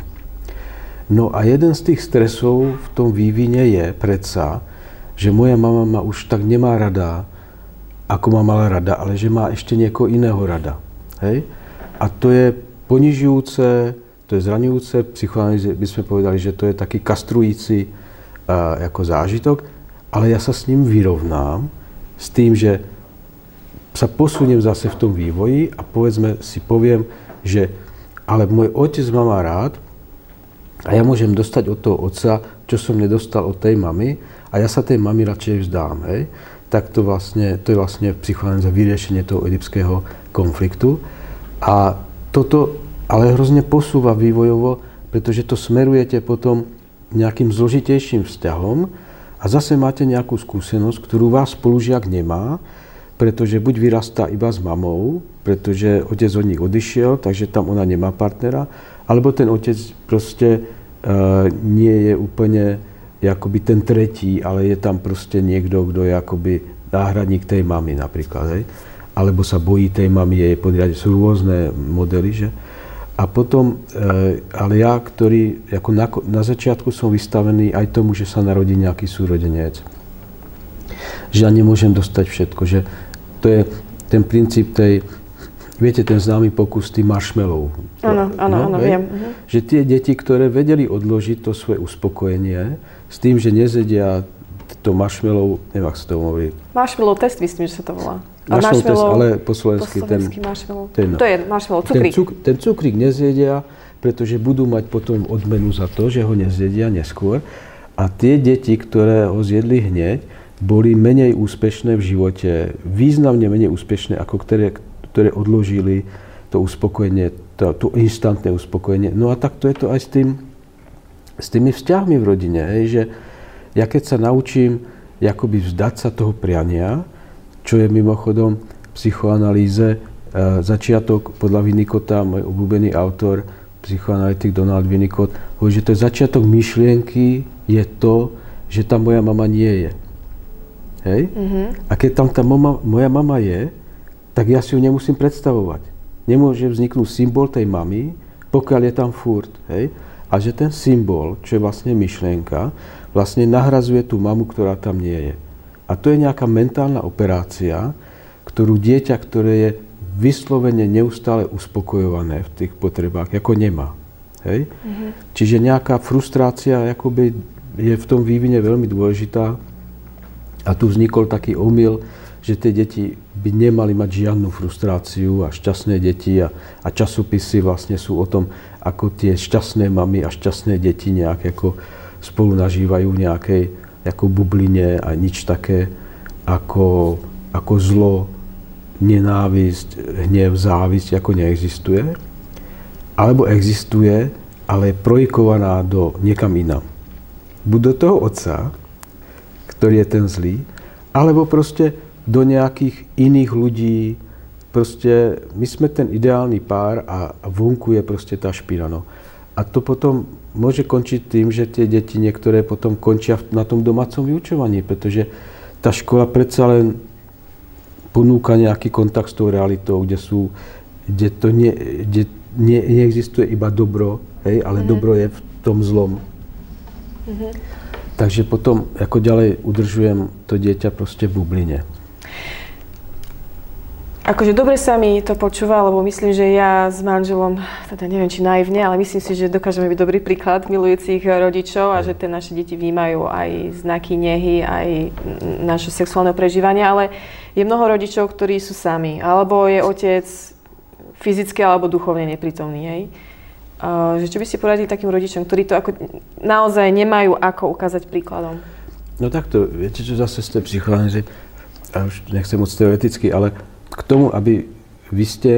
Speaker 2: No a jeden z tých stresov v tom vývine je predsa, že moja mama ma už tak nemá rada, ako ma mala rada, ale že má ešte niekoho iného rada. Hej? A to je ponižujúce, to je zraňujúce, psychoanalýze by sme povedali, že to je taký kastrující uh, ako zážitok, ale ja sa s ním vyrovnám s tým, že sa posuniem zase v tom vývoji a povedzme si poviem, že ale môj otec ma má rád a ja môžem dostať od toho otca, čo som nedostal od tej mamy a ja sa tej mamy radšej vzdám. Hej? Tak to, vlastne, to je vlastne psychoanalýza vyriešenie toho edipského konfliktu. A toto ale hrozne posúva vývojovo, pretože to smerujete potom nejakým zložitejším vzťahom a zase máte nejakú skúsenosť, ktorú vás spolužiak nemá, pretože buď vyrastá iba s mamou, pretože otec od nich odišiel, takže tam ona nemá partnera, alebo ten otec proste uh, nie je úplne akoby ten tretí, ale je tam proste niekto, kto je akoby náhradník tej mamy napríklad, hej? alebo sa bojí tej mamy, jej podriadiť. Sú rôzne modely, že? A potom, e, ale ja, ktorý ako na, na začiatku som vystavený aj tomu, že sa narodí nejaký súrodenec. Že ja nemôžem dostať všetko, že to je ten princíp tej, viete, ten známy pokus tých marshmallow.
Speaker 1: Áno, áno, no, áno, viem. Mhm.
Speaker 2: Že tie deti, ktoré vedeli odložiť to svoje uspokojenie s tým, že nezedia to marshmallow, neviem, ak sa to hovorí.
Speaker 1: Marshmallow test, myslím, že sa to volá.
Speaker 2: Marshmallow test, ale po slovensky ten,
Speaker 1: ten, to je marshmallow, cukrík.
Speaker 2: Ten, cuk, ten cukrík nezjedia, pretože budú mať potom odmenu za to, že ho nezjedia neskôr. A tie deti, ktoré ho zjedli hneď, boli menej úspešné v živote, významne menej úspešné, ako ktoré, ktoré odložili to uspokojenie, to, to instantné uspokojenie. No a tak to je to aj s, tým, s tými vzťahmi v rodine, hej, že ja keď sa naučím akoby vzdať sa toho priania, čo je mimochodom v psychoanalýze e, začiatok podľa Winnicota, môj obľúbený autor, psychoanalytik Donald Winnicott, hovorí, že to je začiatok myšlienky, je to, že tá moja mama nie je. Hej? Mm-hmm. A keď tam tá mama, moja mama je, tak ja si ju nemusím predstavovať. Nemôže vzniknúť symbol tej mamy, pokiaľ je tam furt. Hej? A že ten symbol, čo je vlastne myšlienka, vlastne nahrazuje tú mamu, ktorá tam nie je. A to je nejaká mentálna operácia, ktorú dieťa, ktoré je vyslovene neustále uspokojované v tých potrebách, ako nemá. Hej? Mm-hmm. Čiže nejaká frustrácia akoby je v tom vývine veľmi dôležitá. A tu vznikol taký omyl, že tie deti by nemali mať žiadnu frustráciu a šťastné deti a, a časopisy vlastne sú o tom, ako tie šťastné mamy a šťastné deti nejak ako spolu nažívajú v nejakej ako bubline a nič také ako, ako zlo, nenávisť, hnev, závisť ako neexistuje. Alebo existuje, ale je projikovaná do niekam inam. Buď do toho otca, ktorý je ten zlý, alebo proste do nejakých iných ľudí. Proste my sme ten ideálny pár a vonku je proste tá špina. No. A to potom môže končiť tým, že tie deti niektoré potom končia na tom domácom vyučovaní, pretože tá škola predsa len ponúka nejaký kontakt s tou realitou, kde sú, kde to nie, kde nie, neexistuje iba dobro, hej, ale mm-hmm. dobro je v tom zlom. Mm-hmm. Takže potom ako ďalej udržujem to dieťa proste v bubline.
Speaker 1: Akože dobre sa mi to počúva, lebo myslím, že ja s manželom, teda neviem či naivne, ale myslím si, že dokážeme byť dobrý príklad milujúcich rodičov a že tie naše deti vnímajú aj znaky nehy, aj naše sexuálne prežívania, ale je mnoho rodičov, ktorí sú sami, alebo je otec fyzicky alebo duchovne neprítomný, hej. Že čo by ste poradili takým rodičom, ktorí to ako naozaj nemajú ako ukázať príkladom?
Speaker 2: No takto, viete čo zase ste psychoanalýzy, a už nechcem moc teoreticky, ale k tomu, aby vy ste,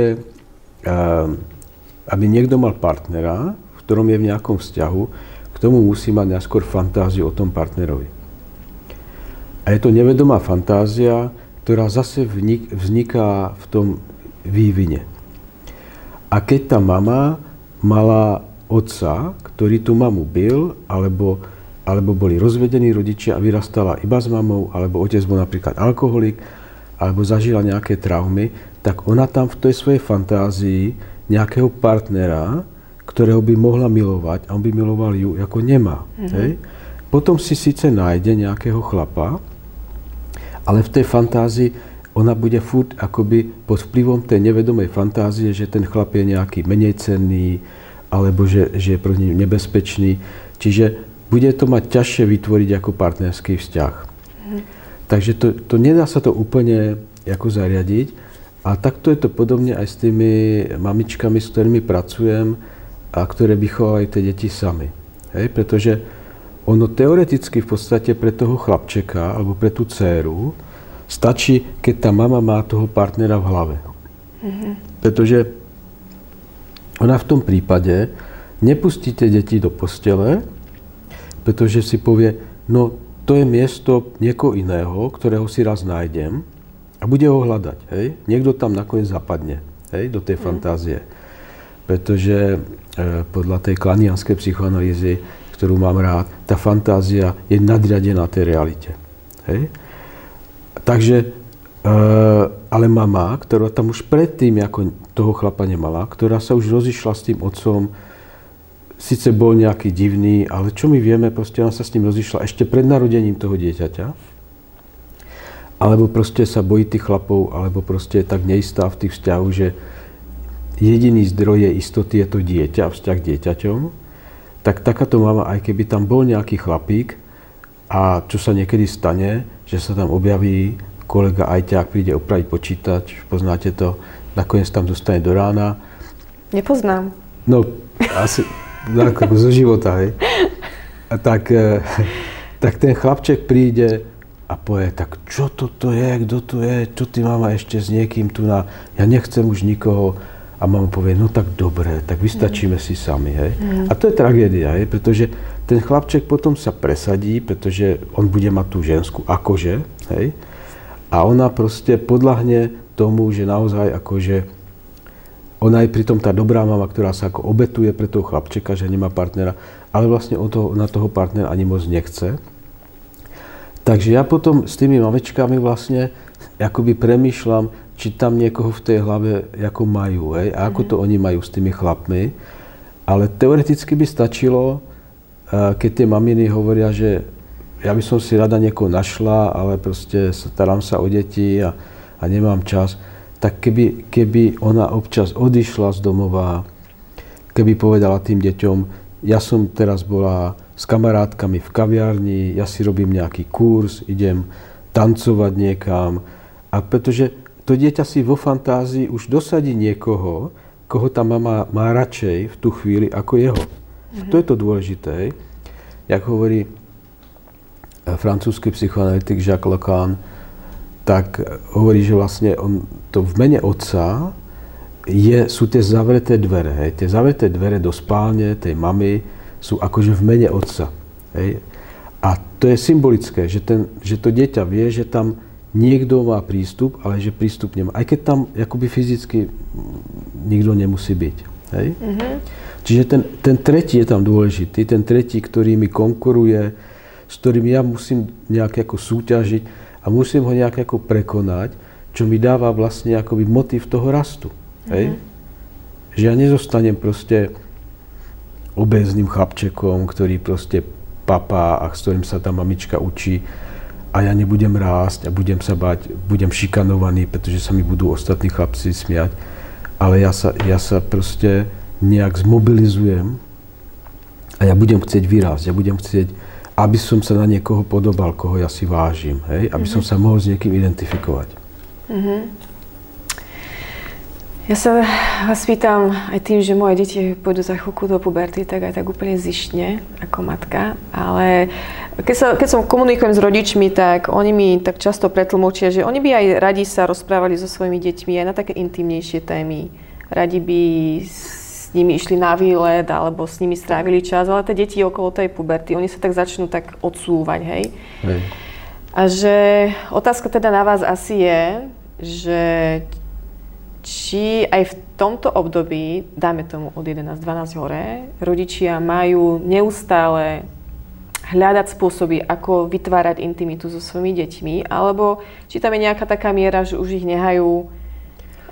Speaker 2: ehm, aby niekto mal partnera, v ktorom je v nejakom vzťahu, k tomu musí mať najskôr fantáziu o tom partnerovi. A je to nevedomá fantázia, ktorá zase vzniká v tom vývine. A keď tá mama mala otca, ktorý tú mamu byl, alebo, alebo boli rozvedení rodičia a vyrastala iba s mamou, alebo otec bol napríklad alkoholik, alebo zažila nejaké traumy, tak ona tam v tej svojej fantázii nejakého partnera, ktorého by mohla milovať, a on by miloval ju, ako nemá. Mm-hmm. Hej? Potom si síce nájde nejakého chlapa, ale v tej fantázii ona bude furt akoby pod vplyvom tej nevedomej fantázie, že ten chlap je nejaký menej cenný, alebo že, že je pro ním nebezpečný. Čiže bude to mať ťažšie vytvoriť ako partnerský vzťah. Takže to, to nedá sa to úplne ako zariadiť. A takto je to podobne aj s tými mamičkami, s ktorými pracujem a ktoré vychovajú tie deti sami. Hej? Pretože ono teoreticky v podstate pre toho chlapčeka alebo pre tú dceru stačí, keď tá mama má toho partnera v hlave. Mm-hmm. Pretože ona v tom prípade nepustí tie deti do postele, pretože si povie, no to je miesto niekoho iného, ktorého si raz nájdem a bude ho hľadať. Hej? Niekto tam nakoniec zapadne hej? do tej mm. fantázie. Pretože e, podľa tej klanianskej psychoanalýzy, ktorú mám rád, tá fantázia je nadriadená tej realite. Hej? Takže, e, ale mama, ktorá tam už predtým, ako toho chlapa nemala, ktorá sa už rozišla s tým otcom, síce bol nejaký divný, ale čo my vieme, proste ona sa s ním rozišla ešte pred narodením toho dieťaťa. Alebo proste sa bojí tých chlapov, alebo proste je tak neistá v tých vzťahoch, že jediný zdroj je istoty je to dieťa, vzťah k dieťaťom. Tak takáto mama, aj keby tam bol nejaký chlapík, a čo sa niekedy stane, že sa tam objaví kolega Ajťák, príde opraviť počítač, poznáte to, nakoniec tam dostane do rána.
Speaker 1: Nepoznám.
Speaker 2: No, asi, ako zo života, hej. A tak, e, tak ten chlapček príde a povie, tak čo toto je, kto tu je, čo ty mama ešte s niekým tu na, ja nechcem už nikoho. A mama povie, no tak dobre, tak vystačíme si sami, hej. Mm. A to je tragédia, hej, pretože ten chlapček potom sa presadí, pretože on bude mať tú žensku akože, hej. A ona proste podľahne tomu, že naozaj akože ona je pritom tá dobrá mama, ktorá sa ako obetuje pre toho chlapčeka, že nemá partnera, ale vlastne o toho, na toho partnera ani moc nechce. Takže ja potom s tými mamičkami vlastne akoby premýšľam, či tam niekoho v tej hlave ako majú, hej, a ako mhm. to oni majú s tými chlapmi. Ale teoreticky by stačilo, keď tie maminy hovoria, že ja by som si rada niekoho našla, ale proste starám sa o deti a, a nemám čas tak keby, keby ona občas odišla z domova, keby povedala tým deťom, ja som teraz bola s kamarátkami v kaviarni, ja si robím nejaký kurz, idem tancovať niekam. A pretože to dieťa si vo fantázii už dosadí niekoho, koho tá mama má radšej v tú chvíli ako jeho. Mm-hmm. To je to dôležité. Jak hovorí eh, francúzsky psychoanalytik Jacques Lacan, tak hovorí, že vlastne on to v mene otca je, sú tie zavreté dvere. Hej. Tie zavreté dvere do spálne tej mamy sú akože v mene otca. Hej. A to je symbolické, že, ten, že to dieťa vie, že tam niekto má prístup, ale že prístup nemá. Aj keď tam akoby fyzicky nikto nemusí byť. Hej? Mm-hmm. Čiže ten, ten tretí je tam dôležitý, ten tretí, ktorý mi konkuruje, s ktorým ja musím nejak ako súťažiť a musím ho nejak ako prekonať, čo mi dáva vlastne akoby motiv toho rastu. Hej? Mm-hmm. Že ja nezostanem proste obezným chlapčekom, ktorý proste papa a s ktorým sa tá mamička učí a ja nebudem rásť a budem sa bať, budem šikanovaný, pretože sa mi budú ostatní chlapci smiať. Ale ja sa, ja sa proste nejak zmobilizujem a ja budem chcieť vyrásť, ja budem chcieť, aby som sa na niekoho podobal, koho ja si vážim, hej? aby mm-hmm. som sa mohol s niekým identifikovať. Mm-hmm.
Speaker 1: Ja sa vás pýtam aj tým, že moje deti pôjdu za chvíľku do puberty, tak aj tak úplne zištne ako matka, ale keď, sa, keď som komunikujem s rodičmi, tak oni mi tak často pretlmočia, že oni by aj radi sa rozprávali so svojimi deťmi aj na také intimnejšie témy. Radi by nimi išli na výlet alebo s nimi strávili čas, ale tie deti okolo tej puberty, oni sa tak začnú tak odsúvať, hej? hej. A že otázka teda na vás asi je, že či aj v tomto období, dáme tomu od 11-12 hore, rodičia majú neustále hľadať spôsoby, ako vytvárať intimitu so svojimi deťmi, alebo či tam je nejaká taká miera, že už ich nehajú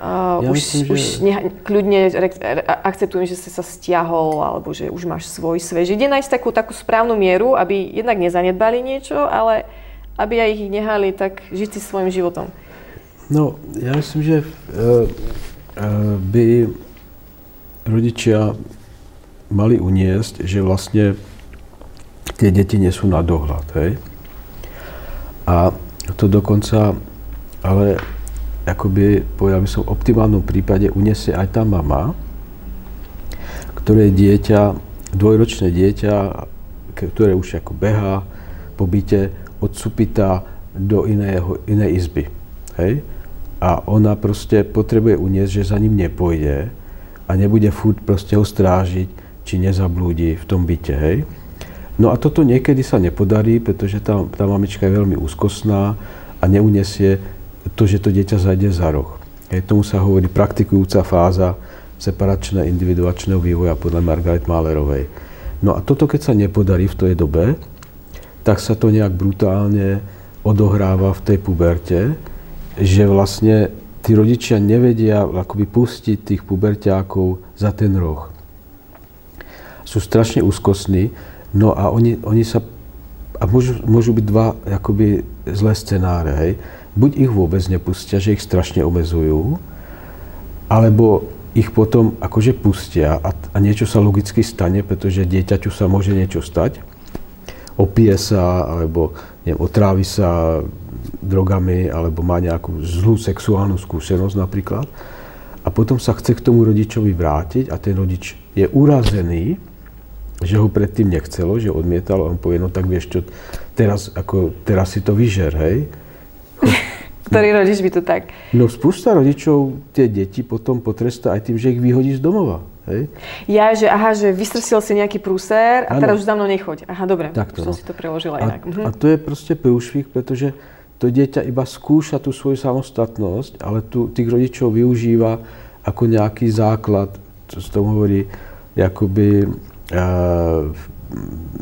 Speaker 1: Uh, ja už myslím, už že... neha, kľudne re, akceptujem, že si sa stiahol, alebo že už máš svoj svet. Že ide nájsť takú, takú správnu mieru, aby jednak nezanedbali niečo, ale aby aj ich nehali tak žiť si svojim životom.
Speaker 2: No, já myslím, že uh, by rodičia mali uniesť, že vlastne tie deti nie sú na dohľad. Hej? A to dokonca, ale akoby, povedal by som, optimálnom prípade uniesie aj tá mama, ktoré dieťa, dvojročné dieťa, ktoré už ako behá po byte, odsupita do iného, inej izby. Hej? A ona proste potrebuje uniesť, že za ním nepôjde a nebude furt proste ho strážiť, či nezablúdi v tom byte, hej. No a toto niekedy sa nepodarí, pretože tá, tá mamička je veľmi úzkostná a neuniesie to, že to dieťa zajde za roh. Hej, tomu sa hovorí praktikujúca fáza separačného individuačného vývoja podľa Margaret Mahlerovej. No a toto, keď sa nepodarí v tej dobe, tak sa to nejak brutálne odohráva v tej puberte, že vlastne tí rodičia nevedia akoby pustiť tých puberťákov za ten roh. Sú strašne úzkostní, no a oni, oni sa, a môžu, môžu byť dva akoby zlé scenáre, hej. Buď ich vôbec nepustia, že ich strašne obezujú, alebo ich potom akože pustia a, a niečo sa logicky stane, pretože dieťaťu sa môže niečo stať, opije sa, alebo neviem, otrávi sa drogami alebo má nejakú zlú sexuálnu skúsenosť napríklad a potom sa chce k tomu rodičovi vrátiť a ten rodič je urazený, že ho predtým nechcelo, že odmietal a on povie, no tak vieš čo, teraz, ako, teraz si to vyžer, hej.
Speaker 1: Ktorý rodič by to tak?
Speaker 2: No spústa rodičov tie deti potom potrestá aj tým, že ich vyhodí z domova. Hej?
Speaker 1: Ja, že aha, že vystrsil si nejaký prúser a ano. teraz už za mnou nechoď. Aha, dobre, Takto, už som no. si to preložila inak.
Speaker 2: A, mhm. a to je proste prúšvih, pretože to dieťa iba skúša tú svoju samostatnosť, ale tu tých rodičov využíva ako nejaký základ, čo sa tomu hovorí, akoby uh,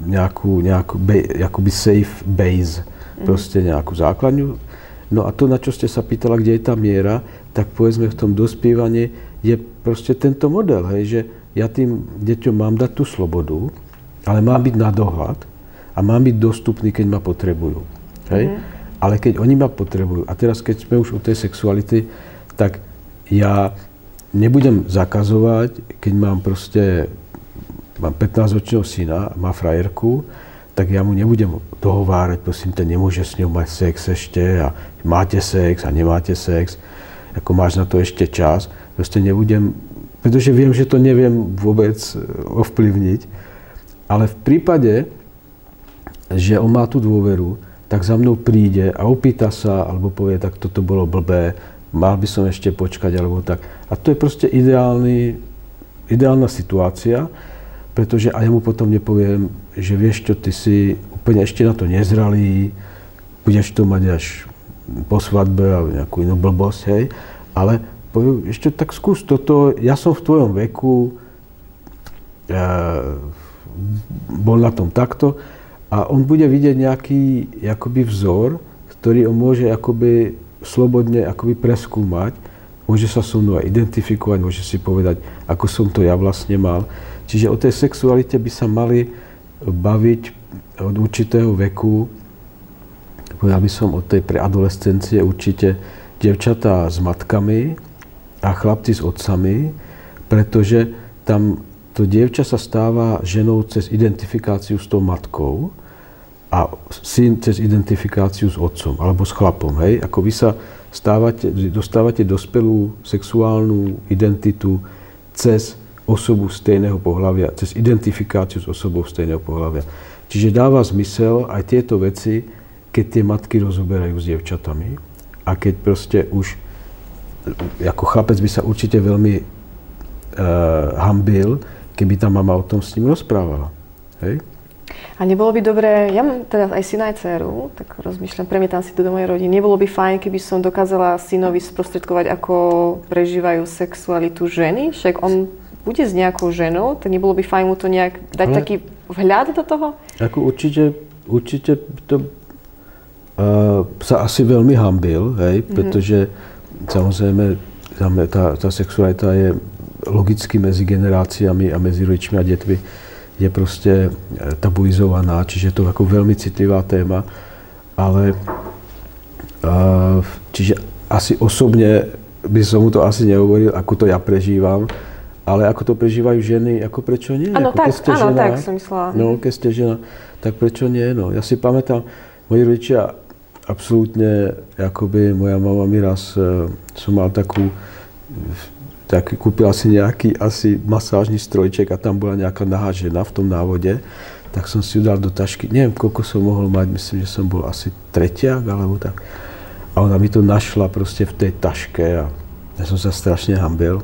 Speaker 2: nejakú, nejakú akoby safe base, mm. proste nejakú základňu. No a to, na čo ste sa pýtala, kde je tá miera, tak povedzme v tom dospievaní je proste tento model, hej, že ja tým deťom mám dať tú slobodu, ale mám byť na dohľad a mám byť dostupný, keď ma potrebujú. Hej? Mm. Ale keď oni ma potrebujú, a teraz keď sme už u tej sexuality, tak ja nebudem zakazovať, keď mám proste, mám 15-ročného syna, má frajerku, tak ja mu nebudem dohovárať, prosím ťa, nemôže s ňou mať sex ešte a máte sex a nemáte sex. ako máš na to ešte čas, proste nebudem, pretože viem, že to neviem vôbec ovplyvniť, ale v prípade, že on má tú dôveru, tak za mnou príde a opýta sa, alebo povie, tak toto bolo blbé, mal by som ešte počkať, alebo tak. A to je proste ideálny, ideálna situácia, pretože aj mu potom nepoviem, že vieš čo, ty si úplne ešte na to nezralý, budeš to mať až po svadbe alebo nejakú inú blbosť, hej, ale poviem, ešte tak skús toto, ja som v tvojom veku, ja, bol na tom takto a on bude vidieť nejaký akoby vzor, ktorý on môže akoby slobodne akoby preskúmať, môže sa so mnou identifikovať, môže si povedať, ako som to ja vlastne mal. Čiže o tej sexualite by sa mali baviť od určitého veku, povedal by som od tej preadolescencie určite devčatá s matkami a chlapci s otcami, pretože tam to dievča sa stáva ženou cez identifikáciu s tou matkou a syn cez identifikáciu s otcom alebo s chlapom. Hej? Ako vy sa stávate, dostávate dospelú sexuálnu identitu cez osobu stejného pohľavia, cez identifikáciu s osobou stejného pohľavia. Čiže dáva zmysel aj tieto veci, keď tie matky rozoberajú s dievčatami a keď proste už ako chlapec by sa určite veľmi uh, hambil, keby tá mama o tom s ním rozprávala. Hej?
Speaker 1: A nebolo by dobré, ja mám teda aj syna, aj dceru, tak rozmýšľam, premietam si to do mojej rodiny. Nebolo by fajn, keby som dokázala synovi sprostredkovať, ako prežívajú sexualitu ženy, však on bude s nejakou ženou, tak nebolo by fajn mu to nejak dať Ale taký vhľad do toho?
Speaker 2: Ako určite, určite to uh, sa asi veľmi hambil, hej, mm-hmm. pretože samozrejme tá, tá sexualita je logicky medzi generáciami a medzi rodičmi a deťmi je proste e, tabuizovaná, čiže to je ako veľmi citlivá téma, ale čiže asi osobne by som mu to asi nehovoril, ako to ja prežívam, ale ako to prežívajú ženy, ako prečo nie?
Speaker 1: Áno, tak,
Speaker 2: ste
Speaker 1: áno, žena, tak som myslela.
Speaker 2: No, keď ste žena, tak prečo nie? No, ja si pamätám, moji rodičia absolútne, akoby moja mama mi raz, e, som mal takú tak kúpila si nejaký asi masážny strojček a tam bola nejaká nahá žena v tom návode, tak som si ju dal do tašky. Neviem, koľko som mohol mať, myslím, že som bol asi tretiak, alebo tak. A ona mi to našla proste v tej taške a ja som sa strašne hambil.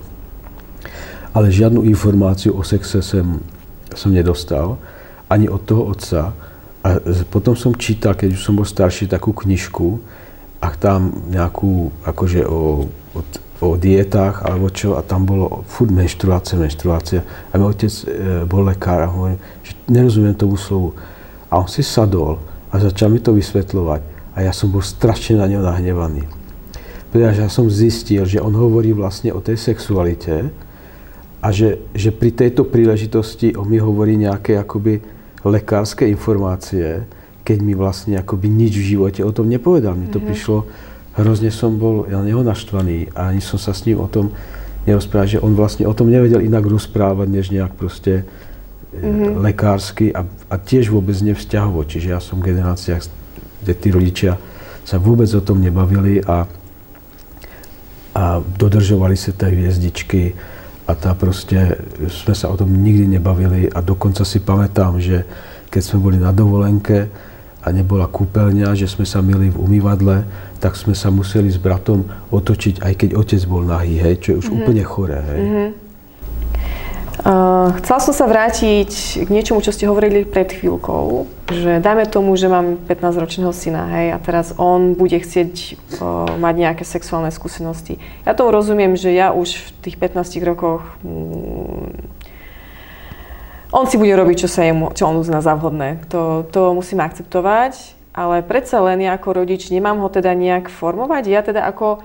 Speaker 2: Ale žiadnu informáciu o sexe som, som nedostal, ani od toho otca. A potom som čítal, keď už som bol starší, takú knižku a tam nejakú, akože o, od o dietách alebo čo a tam bolo furt menštruácia, menštruácia. A môj otec e, bol lekár a hovorí, že nerozumiem tomu slovu. A on si sadol a začal mi to vysvetľovať a ja som bol strašne na ňo nahnevaný. Pretože ja som zistil, že on hovorí vlastne o tej sexualite a že, že pri tejto príležitosti on mi hovorí nejaké akoby lekárske informácie, keď mi vlastne akoby nič v živote o tom nepovedal. Mne to mm-hmm. prišlo hrozne som bol na neho naštvaný a ani som sa s ním o tom nerozprával, že on vlastne o tom nevedel inak rozprávať, než nejak proste mm-hmm. lekársky a, a tiež vôbec nevzťahovo. Čiže ja som v generáciách, kde tí rodičia sa vôbec o tom nebavili a, a dodržovali sa tie hviezdičky a tá proste, sme sa o tom nikdy nebavili a dokonca si pamätám, že keď sme boli na dovolenke, a nebola kúpeľňa, že sme sa mili v umývadle, tak sme sa museli s bratom otočiť, aj keď otec bol nahý, hej, čo je už mm-hmm. úplne choré. Hej. Mm-hmm.
Speaker 1: Chcela som sa vrátiť k niečomu, čo ste hovorili pred chvíľkou, že dajme tomu, že mám 15-ročného syna, hej, a teraz on bude chcieť uh, mať nejaké sexuálne skúsenosti. Ja tomu rozumiem, že ja už v tých 15 rokoch mm, on si bude robiť, čo, sa jemu, čo on uzná za vhodné. To, to musíme akceptovať, ale predsa len ja ako rodič nemám ho teda nejak formovať. Ja teda ako,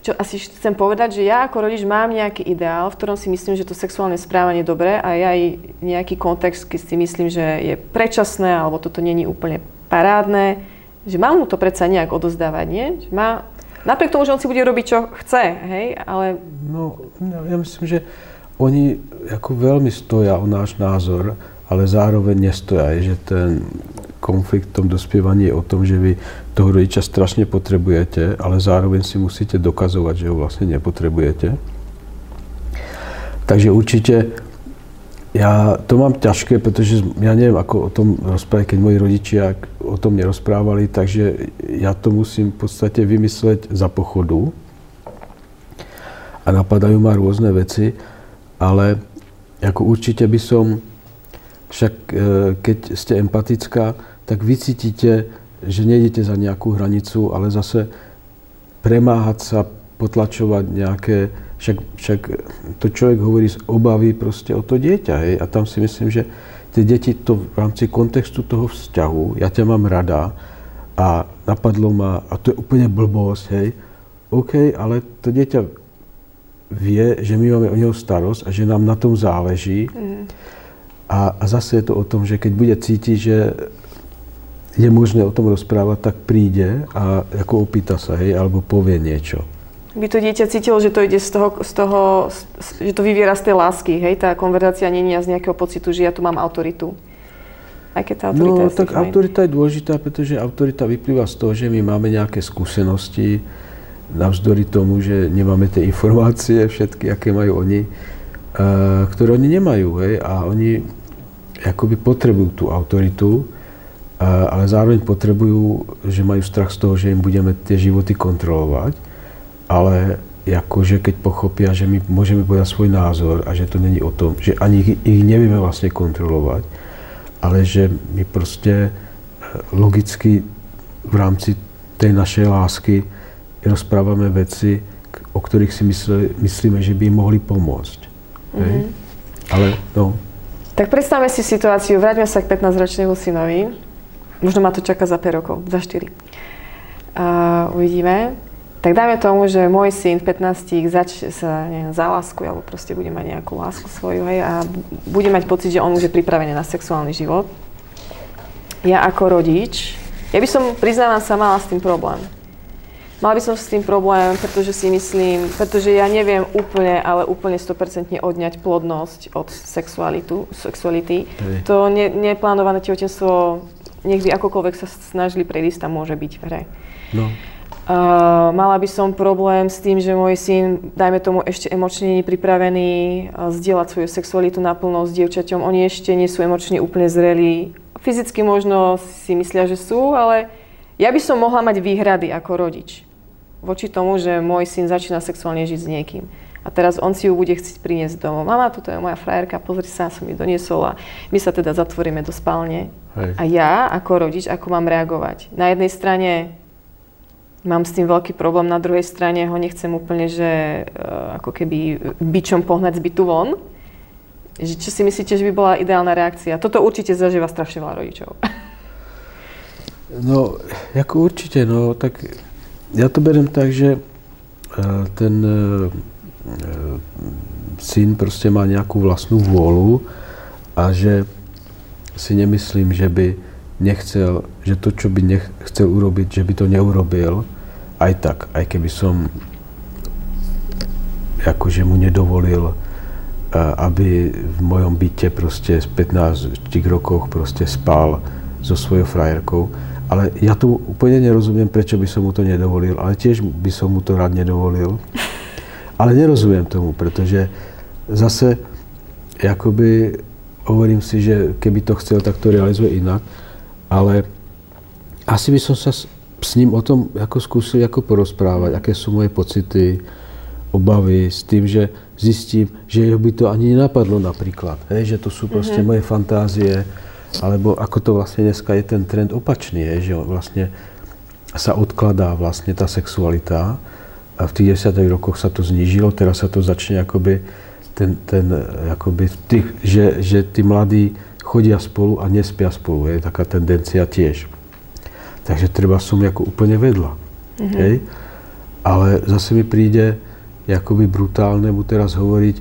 Speaker 1: čo asi chcem povedať, že ja ako rodič mám nejaký ideál, v ktorom si myslím, že to sexuálne správanie je dobré a ja aj nejaký kontext, keď si myslím, že je predčasné alebo toto není úplne parádne, že mám mu to predsa nejak odozdávať, nie? Že má, napriek tomu, že on si bude robiť, čo chce, hej, ale...
Speaker 2: No, ja myslím, že oni ako veľmi stoja o náš názor, ale zároveň nestoja, že ten, konflikt v tom dospievaní je o tom, že vy toho rodiča strašne potrebujete, ale zároveň si musíte dokazovať, že ho vlastne nepotrebujete. Takže určite ja to mám ťažké, pretože ja neviem, ako o tom rozprávať, keď moji rodičia o tom nerozprávali, takže ja to musím v podstate vymysleť za pochodu. A napadajú ma rôzne veci, ale ako určite by som, však e, keď ste empatická, tak vycítite, že nejdete za nejakú hranicu, ale zase premáhať sa, potlačovať nejaké však, však to človek hovorí z obavy proste o to dieťa, hej, a tam si myslím, že tie deti to v rámci kontextu toho vzťahu, ja ťa mám rada a napadlo ma, a to je úplne blbosť, hej, OK, ale to dieťa vie, že my máme o neho starosť a že nám na tom záleží. Mm. A, a zase je to o tom, že keď bude cítiť, že je možné o tom rozprávať, tak príde a ako opýta sa, hej, alebo povie niečo
Speaker 1: by to dieťa cítilo, že to ide z toho, z toho že to vyviera z tej lásky, hej? Tá konverzácia je z nejakého pocitu, že ja tu mám autoritu. Aj keď tá autorita
Speaker 2: no, je tak autorita je dôležitá, pretože autorita vyplýva z toho, že my máme nejaké skúsenosti, navzdory tomu, že nemáme tie informácie všetky, aké majú oni, uh, ktoré oni nemajú, hej? A oni akoby potrebujú tú autoritu, ale zároveň potrebujú, že majú strach z toho, že im budeme tie životy kontrolovať ale akože keď pochopia, že my môžeme povedať svoj názor a že to není o tom, že ani ich, nevieme vlastne kontrolovať, ale že my proste eh, logicky v rámci tej našej lásky rozprávame veci, o ktorých si myslí, myslíme, že by im mohli pomôcť. Mm-hmm. Ale no.
Speaker 1: Tak predstavme si situáciu, vráťme sa k 15-ročnému synovi. Možno ma to čaká za 5 rokov, za 4. A uvidíme. Tak dajme tomu, že môj syn v 15 zač sa neviem, zaláskuje, alebo proste bude mať nejakú lásku svoju, hej, a bude mať pocit, že on už je pripravený na sexuálny život. Ja ako rodič, ja by som, priznávam sa, mala s tým problém. Mala by som s tým problém, pretože si myslím, pretože ja neviem úplne, ale úplne 100% odňať plodnosť od sexualitu, sexuality. Hej. To ne, neplánované tehotenstvo, nech by akokoľvek sa snažili prejsť, tam môže byť v hre. No. Uh, mala by som problém s tým, že môj syn, dajme tomu, ešte emočne nie je pripravený uh, zdieľať svoju sexualitu naplno s dievčaťom. Oni ešte nie sú emočne úplne zrelí. Fyzicky možno si myslia, že sú, ale ja by som mohla mať výhrady ako rodič voči tomu, že môj syn začína sexuálne žiť s niekým. A teraz on si ju bude chcieť priniesť domov. Mama, toto je moja frajerka, pozri sa, som ju doniesol a my sa teda zatvoríme do spálne. Hej. A ja ako rodič, ako mám reagovať? Na jednej strane mám s tým veľký problém, na druhej strane ho nechcem úplne, že uh, ako keby bičom pohnať z bytu von. Že, čo si myslíte, že by bola ideálna reakcia? Toto určite zažíva strašne veľa rodičov.
Speaker 2: No, ako určite, no, tak ja to beriem tak, že uh, ten uh, syn proste má nejakú vlastnú vôľu a že si nemyslím, že by nechcel, že to, čo by nechcel urobiť, že by to neurobil, aj tak, aj keby som akože mu nedovolil, aby v mojom byte proste z 15 rokoch proste spal so svojou frajerkou. Ale ja tu úplne nerozumiem, prečo by som mu to nedovolil, ale tiež by som mu to rád nedovolil. Ale nerozumiem tomu, pretože zase akoby hovorím si, že keby to chcel, tak to realizuje inak ale asi by som sa s, s ním o tom ako skúsil ako porozprávať, aké sú moje pocity, obavy s tým, že zistím, že by to ani nenapadlo napríklad, hej, že to sú proste mm-hmm. moje fantázie, alebo ako to vlastne dneska je ten trend opačný, hej, že vlastne sa odkladá vlastne tá sexualita a v tých desiatých rokoch sa to znížilo, teraz sa to začne akoby ten, ten akoby tých, že, že tí mladí chodia spolu a nespia spolu. Je taká tendencia tiež. Takže treba som ako úplne vedľa. Mm-hmm. Hej? Ale zase mi príde akoby brutálne mu teraz hovoriť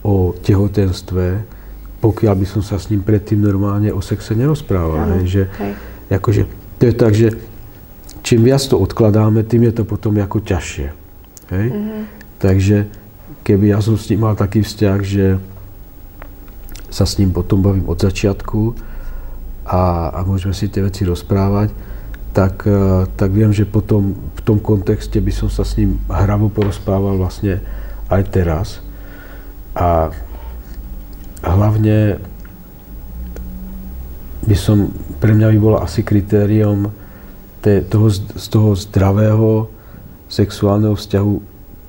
Speaker 2: o tehotenstve, pokiaľ by som sa s ním predtým normálne o sexe nerozprával. Hej? Že, hej. Akože, to je tak, že čím viac to odkladáme, tým je to potom ako ťažšie. Hej? Mm-hmm. Takže keby ja som s ním mal taký vzťah, že sa s ním potom bavím od začiatku a, a môžeme si tie veci rozprávať, tak, e, tak viem, že potom v tom kontexte by som sa s ním hravo porozprával vlastne aj teraz. A hlavne by som, pre mňa by bolo asi kritérium te, toho, z toho zdravého sexuálneho vzťahu,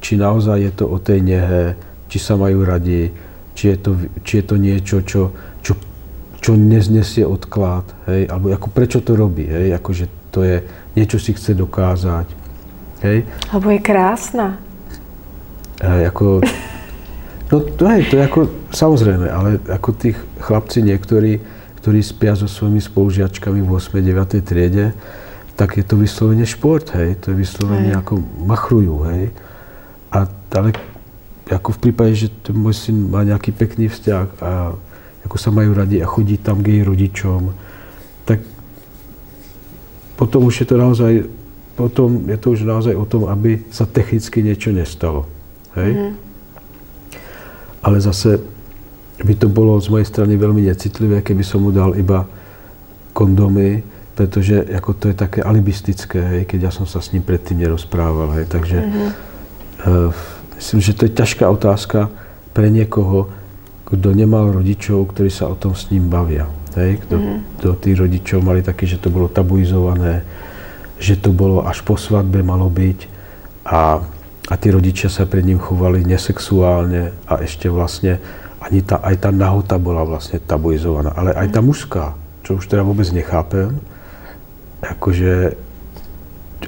Speaker 2: či naozaj je to o tej nehe, či sa majú radi, či je to, či je to niečo, čo, čo, čo neznesie odklad, hej, alebo ako prečo to robí, hej, akože to je, niečo si chce dokázať. Hej.
Speaker 1: Alebo je krásna.
Speaker 2: Hej, ako, no to, hej, to je ako, samozrejme, ale ako tých chlapci niektorí, ktorí spia so svojimi spolužiačkami v 8. 9. triede, tak je to vyslovene šport, hej, to je vyslovene hej. ako machrujú, hej. A, ale ako v prípade, že môj syn má nejaký pekný vzťah a ako sa majú radi a chodí tam k jej rodičom, tak potom už je to naozaj, potom je to už naozaj o tom, aby sa technicky niečo nestalo. Hej? Mm-hmm. Ale zase by to bolo z mojej strany veľmi necitlivé, keby som mu dal iba kondomy, pretože ako to je také alibistické, hej, keď ja som sa s ním predtým nerozprával. Hej, takže mm-hmm. uh, myslím, že to je ťažká otázka pre niekoho, kto nemal rodičov, ktorí sa o tom s ním bavia. Hej, kto, mm-hmm. kto tí rodičov mali také, že to bolo tabuizované, že to bolo až po svadbe malo byť a, a tí rodičia sa pred ním chovali nesexuálne a ešte vlastne ani tá, aj tá nahota bola vlastne tabuizovaná, ale aj tá mhm. mužská, čo už teda vôbec nechápem, akože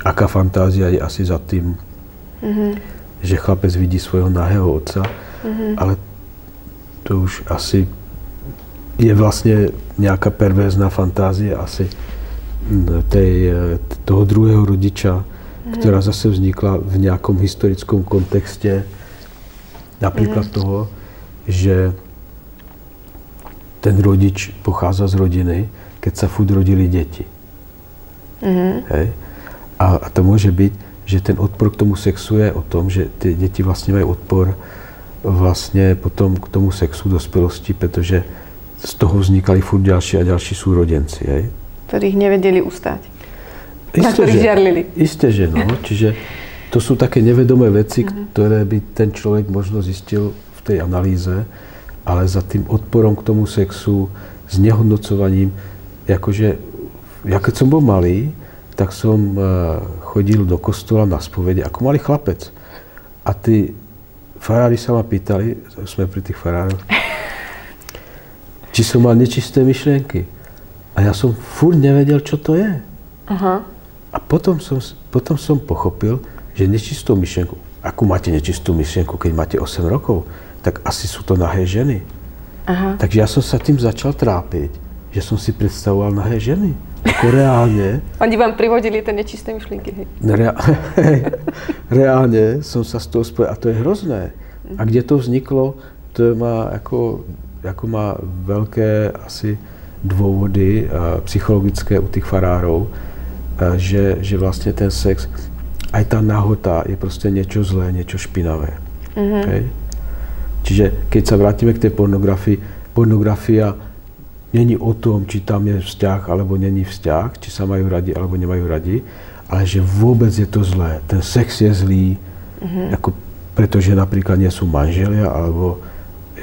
Speaker 2: aká fantázia je asi za tým, mm-hmm. že chlapec vidí svojho nahého otca, mm-hmm. ale to už asi je vlastne nejaká perverzná fantázia asi tej, toho druhého rodiča, mm. ktorá zase vznikla v nejakom historickom kontexte. Napríklad mm. toho, že ten rodič pochádza z rodiny, keď sa furt rodili deti. Mm. Hej? A, a to môže byť, že ten odpor k tomu sexu je o tom, že tie deti vlastne majú odpor vlastne potom k tomu sexu dospelosti, pretože z toho vznikali furt ďalší a ďalší súrodenci. Hej?
Speaker 1: Ktorých nevedeli ustať.
Speaker 2: Isté, na ktorých že, žiarlili. Isté, že no. Čiže to sú také nevedomé veci, uh-huh. ktoré by ten človek možno zistil v tej analýze, ale za tým odporom k tomu sexu, s nehodnocovaním, akože, ja keď som bol malý, tak som uh, chodil do kostola na spovede ako malý chlapec. A tí farári sa ma pýtali, sme pri tých farároch, či som mal nečisté myšlienky. A ja som furt nevedel, čo to je. Aha. A potom som, potom som pochopil, že nečistú myšlienku, akú máte nečistú myšlienku, keď máte 8 rokov, tak asi sú to nahé ženy. Aha. Takže ja som sa tým začal trápiť, že som si predstavoval nahé ženy. Ako reálne.
Speaker 1: Oni vám privodili tie nečisté myšlienky, hej?
Speaker 2: Rea- reálne som sa z toho spojil a to je hrozné. A kde to vzniklo, to má ako ako má veľké asi dôvody psychologické u tých farárov, že, že vlastne ten sex, aj tá nahota je proste niečo zlé, niečo špinavé. Mm-hmm. Hej? Čiže keď sa vrátime k tej pornografii, pornografia není o tom, či tam je vzťah alebo není vzťah, či sa majú radi alebo nemajú radi, ale že vôbec je to zlé. Ten sex je zlý, mm-hmm. ako, pretože napríklad nie sú manželia, alebo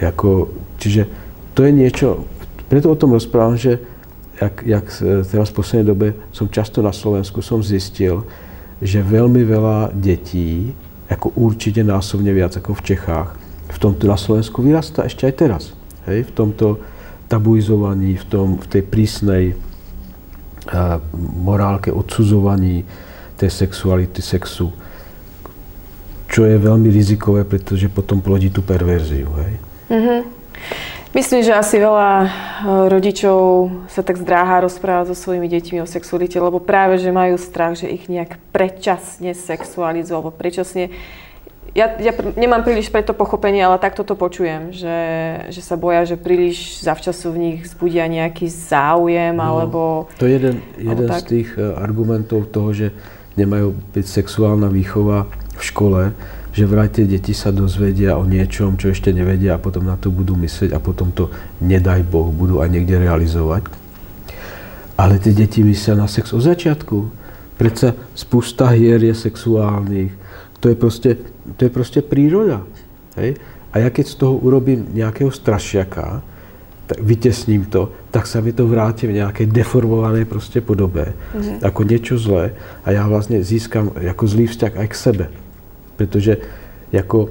Speaker 2: ako Čiže to je niečo, preto o tom rozprávam, že jak, jak teraz v poslednej dobe som často na Slovensku, som zistil, že veľmi veľa detí, ako určite násobne viac ako v Čechách, v tomto na Slovensku vyrastá ešte aj teraz. Hej? V tomto tabuizovaní, v, tom, v tej prísnej morálke, odsudzovaní tej sexuality, sexu, čo je veľmi rizikové, pretože potom plodí tú perverziu. Hej? Mm-hmm.
Speaker 1: Myslím, že asi veľa eh, rodičov sa tak zdráha rozprávať so svojimi deťmi o sexualite, lebo práve, že majú strach, že ich nejak predčasne sexualizujú, alebo predčasne ja, ja nemám príliš preto pochopenie, ale takto to počujem, že, že sa boja, že príliš zavčasu v nich zbudia nejaký záujem, no, alebo...
Speaker 2: To je jeden, jeden z tých eh, argumentov toho, že nemajú byť sexuálna výchova v škole, že vraj tie deti sa dozvedia o niečom, čo ešte nevedia a potom na to budú myslieť a potom to, nedaj Boh, budú aj niekde realizovať. Ale tie deti myslia na sex od začiatku. Predsa spústa hier je sexuálnych. To je proste, to je proste príroda. Hej? A ja keď z toho urobím nejakého strašiaka, tak vytesním to, tak sa mi to vráti v nejakej deformovanej proste podobe, mm-hmm. ako niečo zlé a já vlastně získám jako zlý vzťah aj k sebe. Protože jako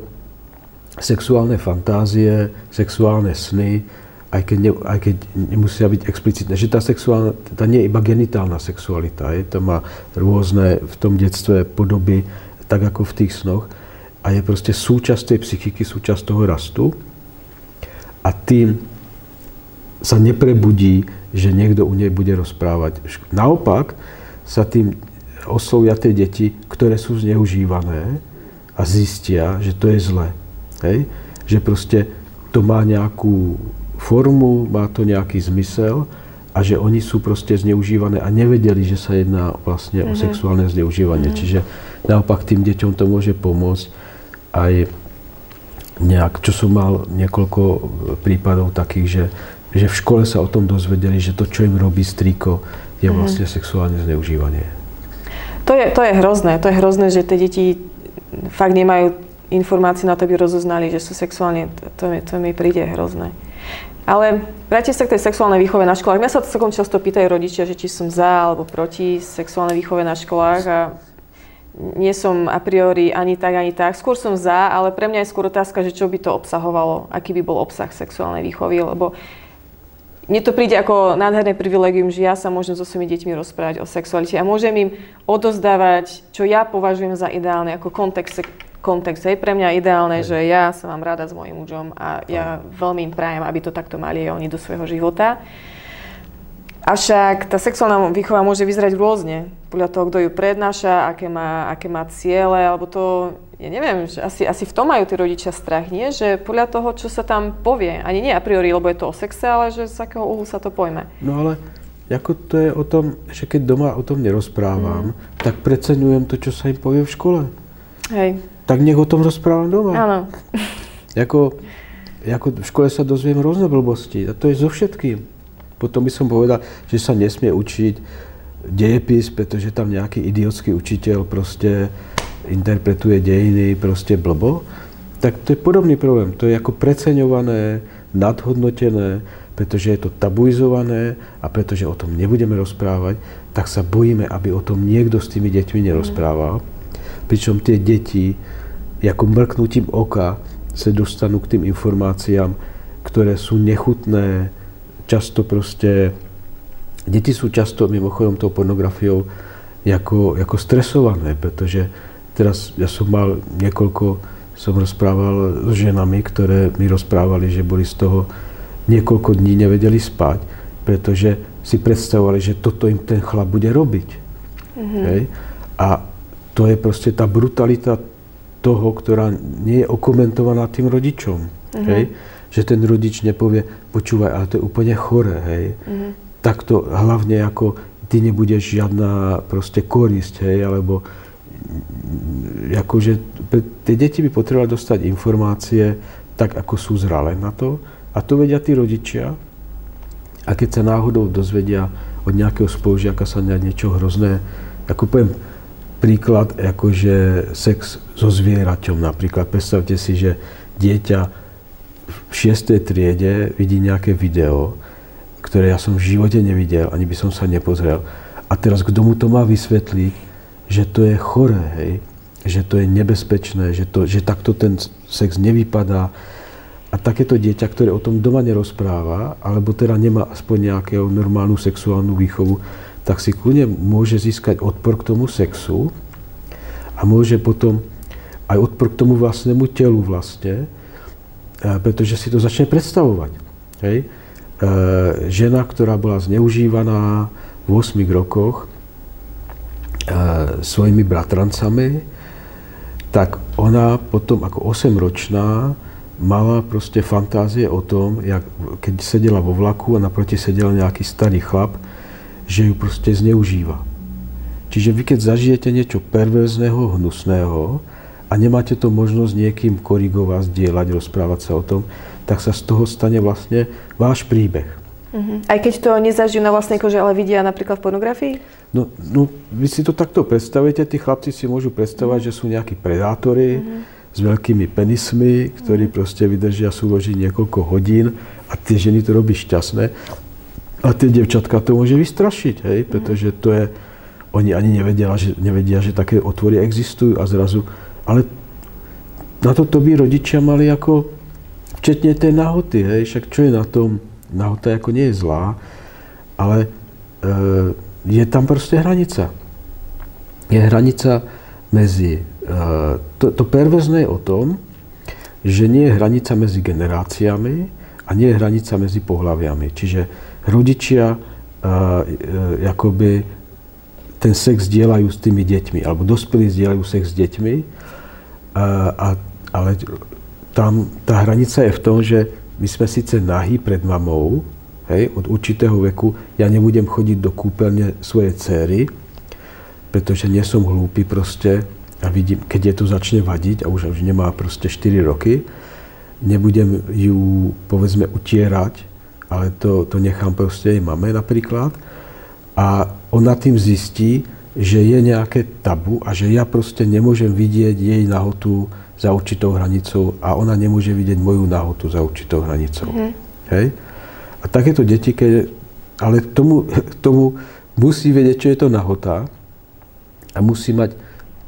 Speaker 2: sexuálne fantázie, sexuálne sny, aj keď, ne, aj keď nemusia byť explicitné, že tá sexuálna, tá nie je iba genitálna sexualita, je, to má rôzne v tom detstve podoby, tak ako v tých snoch a je proste súčasť tej psychiky, súčasť toho rastu a tým sa neprebudí, že niekto u nej bude rozprávať. Naopak sa tým oslovia tie deti, ktoré sú zneužívané a zistia, že to je zlé. Hej? Že proste to má nejakú formu, má to nejaký zmysel a že oni sú proste zneužívané a nevedeli, že sa jedná vlastne mm-hmm. o mhm. sexuálne zneužívanie. Mm-hmm. Čiže naopak tým deťom to môže pomôcť aj nejak, čo som mal niekoľko prípadov takých, že že v škole sa o tom dozvedeli, že to, čo im robí striko, je mhm. vlastne mm. sexuálne zneužívanie.
Speaker 1: To je, to je hrozné. To je hrozné, že tie deti fakt nemajú informácie na to, aby rozoznali, že sú sexuálne, to, mi, to mi príde hrozné. Ale vrátim sa k tej sexuálnej výchove na školách. Mňa sa celkom často pýtajú rodičia, že či som za alebo proti sexuálnej výchove na školách a nie som a priori ani tak, ani tak. Skôr som za, ale pre mňa je skôr otázka, že čo by to obsahovalo, aký by bol obsah sexuálnej výchovy, lebo mne to príde ako nádherné privilegium, že ja sa môžem so svojimi deťmi rozprávať o sexualite a môžem im odozdávať, čo ja považujem za ideálne, ako kontext, kontext. Hej, pre mňa ideálne, že ja sa mám rada s mojim mužom a ja veľmi im prajem, aby to takto mali aj oni do svojho života. Avšak tá sexuálna výchova môže vyzerať rôzne, podľa toho, kto ju prednáša, aké má, aké má ciele, alebo to ja neviem, že asi, asi v tom majú tí rodičia strach, nie? Že podľa toho, čo sa tam povie, ani nie a priori, lebo je to o sexe, ale že z akého uhlu sa to pojme.
Speaker 2: No ale ako to je o tom, že keď doma o tom nerozprávam, mm. tak preceňujem to, čo sa im povie v škole.
Speaker 1: Hej.
Speaker 2: Tak nech o tom rozprávam doma.
Speaker 1: Áno.
Speaker 2: Jako, ako v škole sa dozviem rôzne blbosti a to je so všetkým. Potom by som povedal, že sa nesmie učiť dejepis, pretože tam nejaký idiotský učiteľ proste interpretuje dejiny proste blbo, tak to je podobný problém. To je ako preceňované, nadhodnotené, pretože je to tabuizované a pretože o tom nebudeme rozprávať, tak sa bojíme, aby o tom niekto s tými deťmi nerozprával. Pričom tie deti, ako mrknutím oka, sa dostanú k tým informáciám, ktoré sú nechutné, často proste... Deti sú často mimochodom tou pornografiou ako, ako stresované, pretože Teraz ja som mal niekoľko, som rozprával s ženami, ktoré mi rozprávali, že boli z toho niekoľko dní nevedeli spať, pretože si predstavovali, že toto im ten chlap bude robiť. Mm-hmm. Hej? A to je proste tá brutalita toho, ktorá nie je okomentovaná tým rodičom. Mm-hmm. Hej? Že ten rodič nepovie, počúvaj, ale to je úplne chore, hej. Mm-hmm. Takto hlavne ako ty nebudeš žiadna proste korisť, hej, alebo akože tie deti by potrebovali dostať informácie tak, ako sú zralé na to. A to vedia tí rodičia. A keď sa náhodou dozvedia od nejakého spolužiaka sa niečo hrozné, ako poviem príklad, akože sex so zvieraťom napríklad. Predstavte si, že dieťa v 6. triede vidí nejaké video, ktoré ja som v živote nevidel, ani by som sa nepozrel. A teraz kto mu to má vysvetliť, že to je choré, hej, že to je nebezpečné, že, to, že takto ten sex nevypadá. A takéto dieťa, ktoré o tom doma nerozpráva, alebo teda nemá aspoň nejakú normálnu sexuálnu výchovu, tak si kľudne môže získať odpor k tomu sexu a môže potom aj odpor k tomu vlastnému telu vlastne, pretože si to začne predstavovať. Hej? E, žena, ktorá bola zneužívaná v 8 rokoch, svojimi bratrancami, tak ona potom ako 8-ročná mala proste fantázie o tom, jak, keď sedela vo vlaku a naproti sedel nejaký starý chlap, že ju proste zneužíva. Čiže vy keď zažijete niečo perverzného, hnusného a nemáte to možnosť niekým korigovať, zdieľať, rozprávať sa o tom, tak sa z toho stane vlastne váš príbeh.
Speaker 1: Uh-huh. Aj keď to nezažijú na vlastnej kože, ale vidia napríklad v pornografii?
Speaker 2: No, no vy si to takto predstavujete, tí chlapci si môžu predstavať, že sú nejakí predátori uh-huh. s veľkými penismi, ktorí uh-huh. proste vydržia súložiť niekoľko hodín a tie ženy to robí šťastné. A tie devčatka to môže vystrašiť, hej, pretože to je, oni ani nevedia, že, nevedia, že také otvory existujú a zrazu, ale na toto by rodičia mali ako, včetne tej nahoty, hej, však čo je na tom, nahota ako nie je zlá, ale e, je tam proste hranica. Je hranica medzi... E, to, to perverzné je o tom, že nie je hranica medzi generáciami a nie je hranica medzi pohľaviami. Čiže rodičia e, e, akoby ten sex dielajú s tými deťmi, alebo dospelí zdieľajú sex s deťmi, a, ale tam tá hranica je v tom, že my sme síce nahý pred mamou, hej, od určitého veku, ja nebudem chodiť do kúpeľne svojej céry, pretože nie som hlúpy proste a vidím, keď je to začne vadiť a už, už nemá proste 4 roky, nebudem ju, povedzme, utierať, ale to, to nechám proste jej mame napríklad. A ona tým zistí, že je nejaké tabu a že ja proste nemôžem vidieť jej nahotu za určitou hranicou a ona nemôže vidieť moju nahotu za určitou hranicou. Mm-hmm. Hej? A takéto deti, keď, ale tomu, tomu musí vedieť, čo je to nahota a musí mať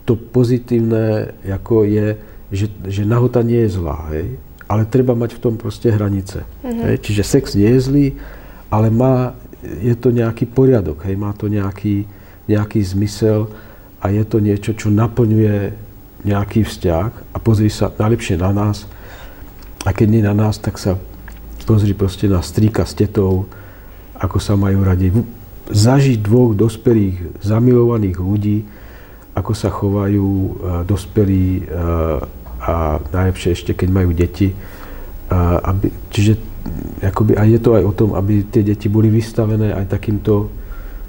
Speaker 2: to pozitívne, ako je, že, že nahota nie je zlá, hej? ale treba mať v tom proste hranice. Mm-hmm. Hej? Čiže sex nie je zlý, ale má, je to nejaký poriadok, hej? má to nejaký, nejaký zmysel a je to niečo, čo naplňuje nejaký vzťah a pozri sa najlepšie na nás. A keď nie na nás, tak sa pozri proste na strýka s tetou, ako sa majú radi. Zažiť dvoch dospelých, zamilovaných ľudí, ako sa chovajú uh, dospelí uh, a najlepšie ešte, keď majú deti. Uh, aby, čiže akoby, a je to aj o tom, aby tie deti boli vystavené aj takýmto,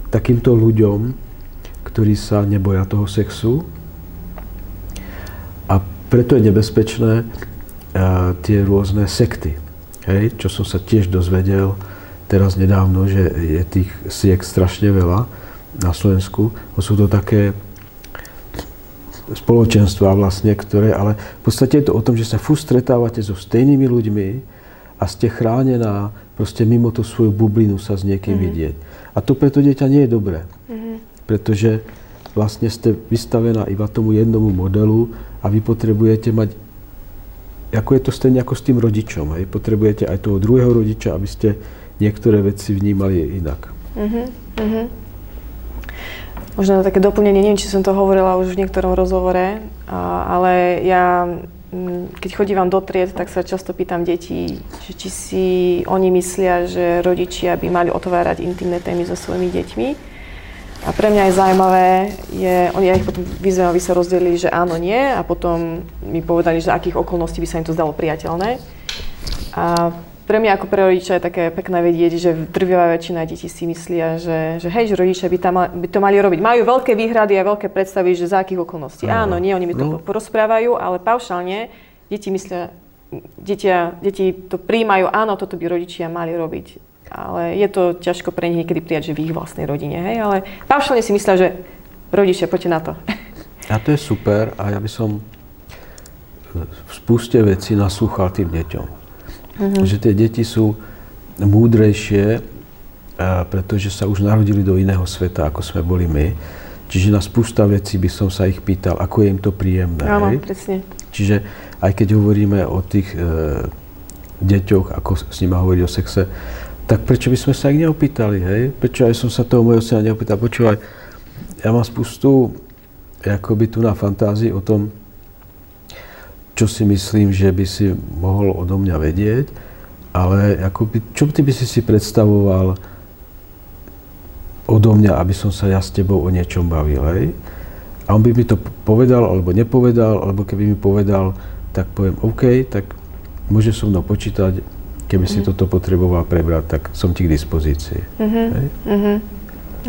Speaker 2: takýmto ľuďom, ktorí sa neboja toho sexu, preto je nebezpečné uh, tie rôzne sekty. Hej, čo som sa tiež dozvedel teraz nedávno, že je tých siek strašne veľa na Slovensku. Sú to také spoločenstva vlastne, ktoré, ale v podstate je to o tom, že sa fú stretávate so stejnými ľuďmi a ste chránená proste mimo tú svoju bublinu sa s niekým mm-hmm. vidieť. A to preto dieťa nie je dobré. Pretože vlastne ste vystavená iba tomu jednomu modelu a vy potrebujete mať, ako je to stejne ako s tým rodičom, hej? potrebujete aj toho druhého rodiča, aby ste niektoré veci vnímali inak. Uh-huh, uh-huh.
Speaker 1: Možno na také doplnenie, neviem, či som to hovorila už v niektorom rozhovore, ale ja, keď chodívam do tried, tak sa často pýtam detí, že či si oni myslia, že rodičia by mali otvárať intimné témy so svojimi deťmi a pre mňa je zaujímavé, je, oni ja ich potom vyzvem, aby sa rozdelili, že áno, nie a potom mi povedali, že akých okolností by sa im to zdalo priateľné. A pre mňa ako pre rodiča je také pekné vedieť, že drvivá väčšina detí si myslia, že, že hej, že rodičia by, tam, by to mali robiť. Majú veľké výhrady a veľké predstavy, že za akých okolností. Áno, nie, oni mi to no. porozprávajú, ale paušálne deti myslia, detia, deti to príjmajú, áno, toto by rodičia mali robiť ale je to ťažko pre nich niekedy prijať, že v ich vlastnej rodine, hej, ale paušálne si myslia, že rodičia, poďte na to.
Speaker 2: A to je super a ja by som v spuste veci naslúchal tým deťom. Mm-hmm. Že tie deti sú múdrejšie, pretože sa už narodili do iného sveta, ako sme boli my. Čiže na spústa vecí by som sa ich pýtal, ako je im to príjemné.
Speaker 1: Áno, presne.
Speaker 2: Čiže aj keď hovoríme o tých e, deťoch, ako s nimi hovoriť o sexe, tak prečo by sme sa ich neopýtali, hej? Prečo aj som sa toho mojho syna neopýtal? Počúvaj, ja mám spustu akoby tu na fantázii o tom, čo si myslím, že by si mohol odo mňa vedieť, ale akoby, čo ty by si si predstavoval odo mňa, aby som sa ja s tebou o niečom bavil, hej? A on by mi to povedal, alebo nepovedal, alebo keby mi povedal, tak poviem, OK, tak môže so mnou počítať, keby si mm. toto potreboval prebrať, tak som ti k dispozícii. Mm-hmm. Hej? Mm-hmm.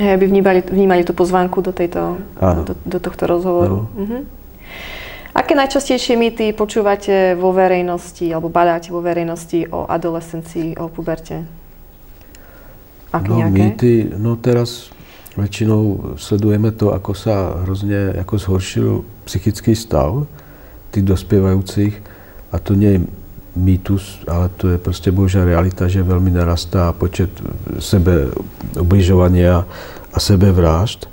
Speaker 1: Hej, aby vnímali, vnímali tú pozvánku do, tejto, do, do tohto rozhovoru. No. Mm-hmm. Aké najčastejšie mýty počúvate vo verejnosti alebo badáte vo verejnosti o adolescencii, o puberte? Ak
Speaker 2: no,
Speaker 1: nejaké?
Speaker 2: mýty, no teraz väčšinou sledujeme to, ako sa hrozne ako zhoršil psychický stav tých dospievajúcich a to nie je mýtus, ale to je proste božia realita, že veľmi narastá počet sebe ubližovania a sebevrážd,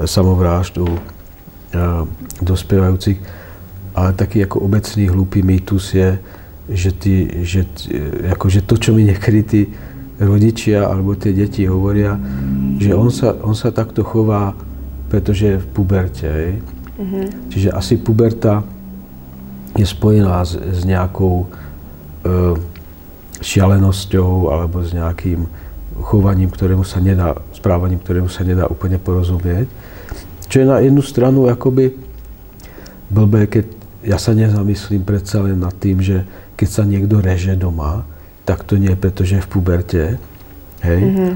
Speaker 2: samovrážd u dospievajúcich. Ale taký ako obecný hlúpy mýtus je, že, ty, že, akože to, čo mi niekedy tí rodičia alebo tie deti hovoria, že on sa, on sa takto chová, pretože je v puberte. Mm-hmm. Čiže asi puberta je spojená s, s nejakou šialenosťou alebo s nejakým chovaním, ktorému sa nedá, správaním, ktorému sa nedá úplne porozumieť. Čo je na jednu stranu akoby blbé, keď ja sa nezamyslím predsa len nad tým, že keď sa niekto reže doma, tak to nie je preto, že je v puberte. Hej? Mm-hmm.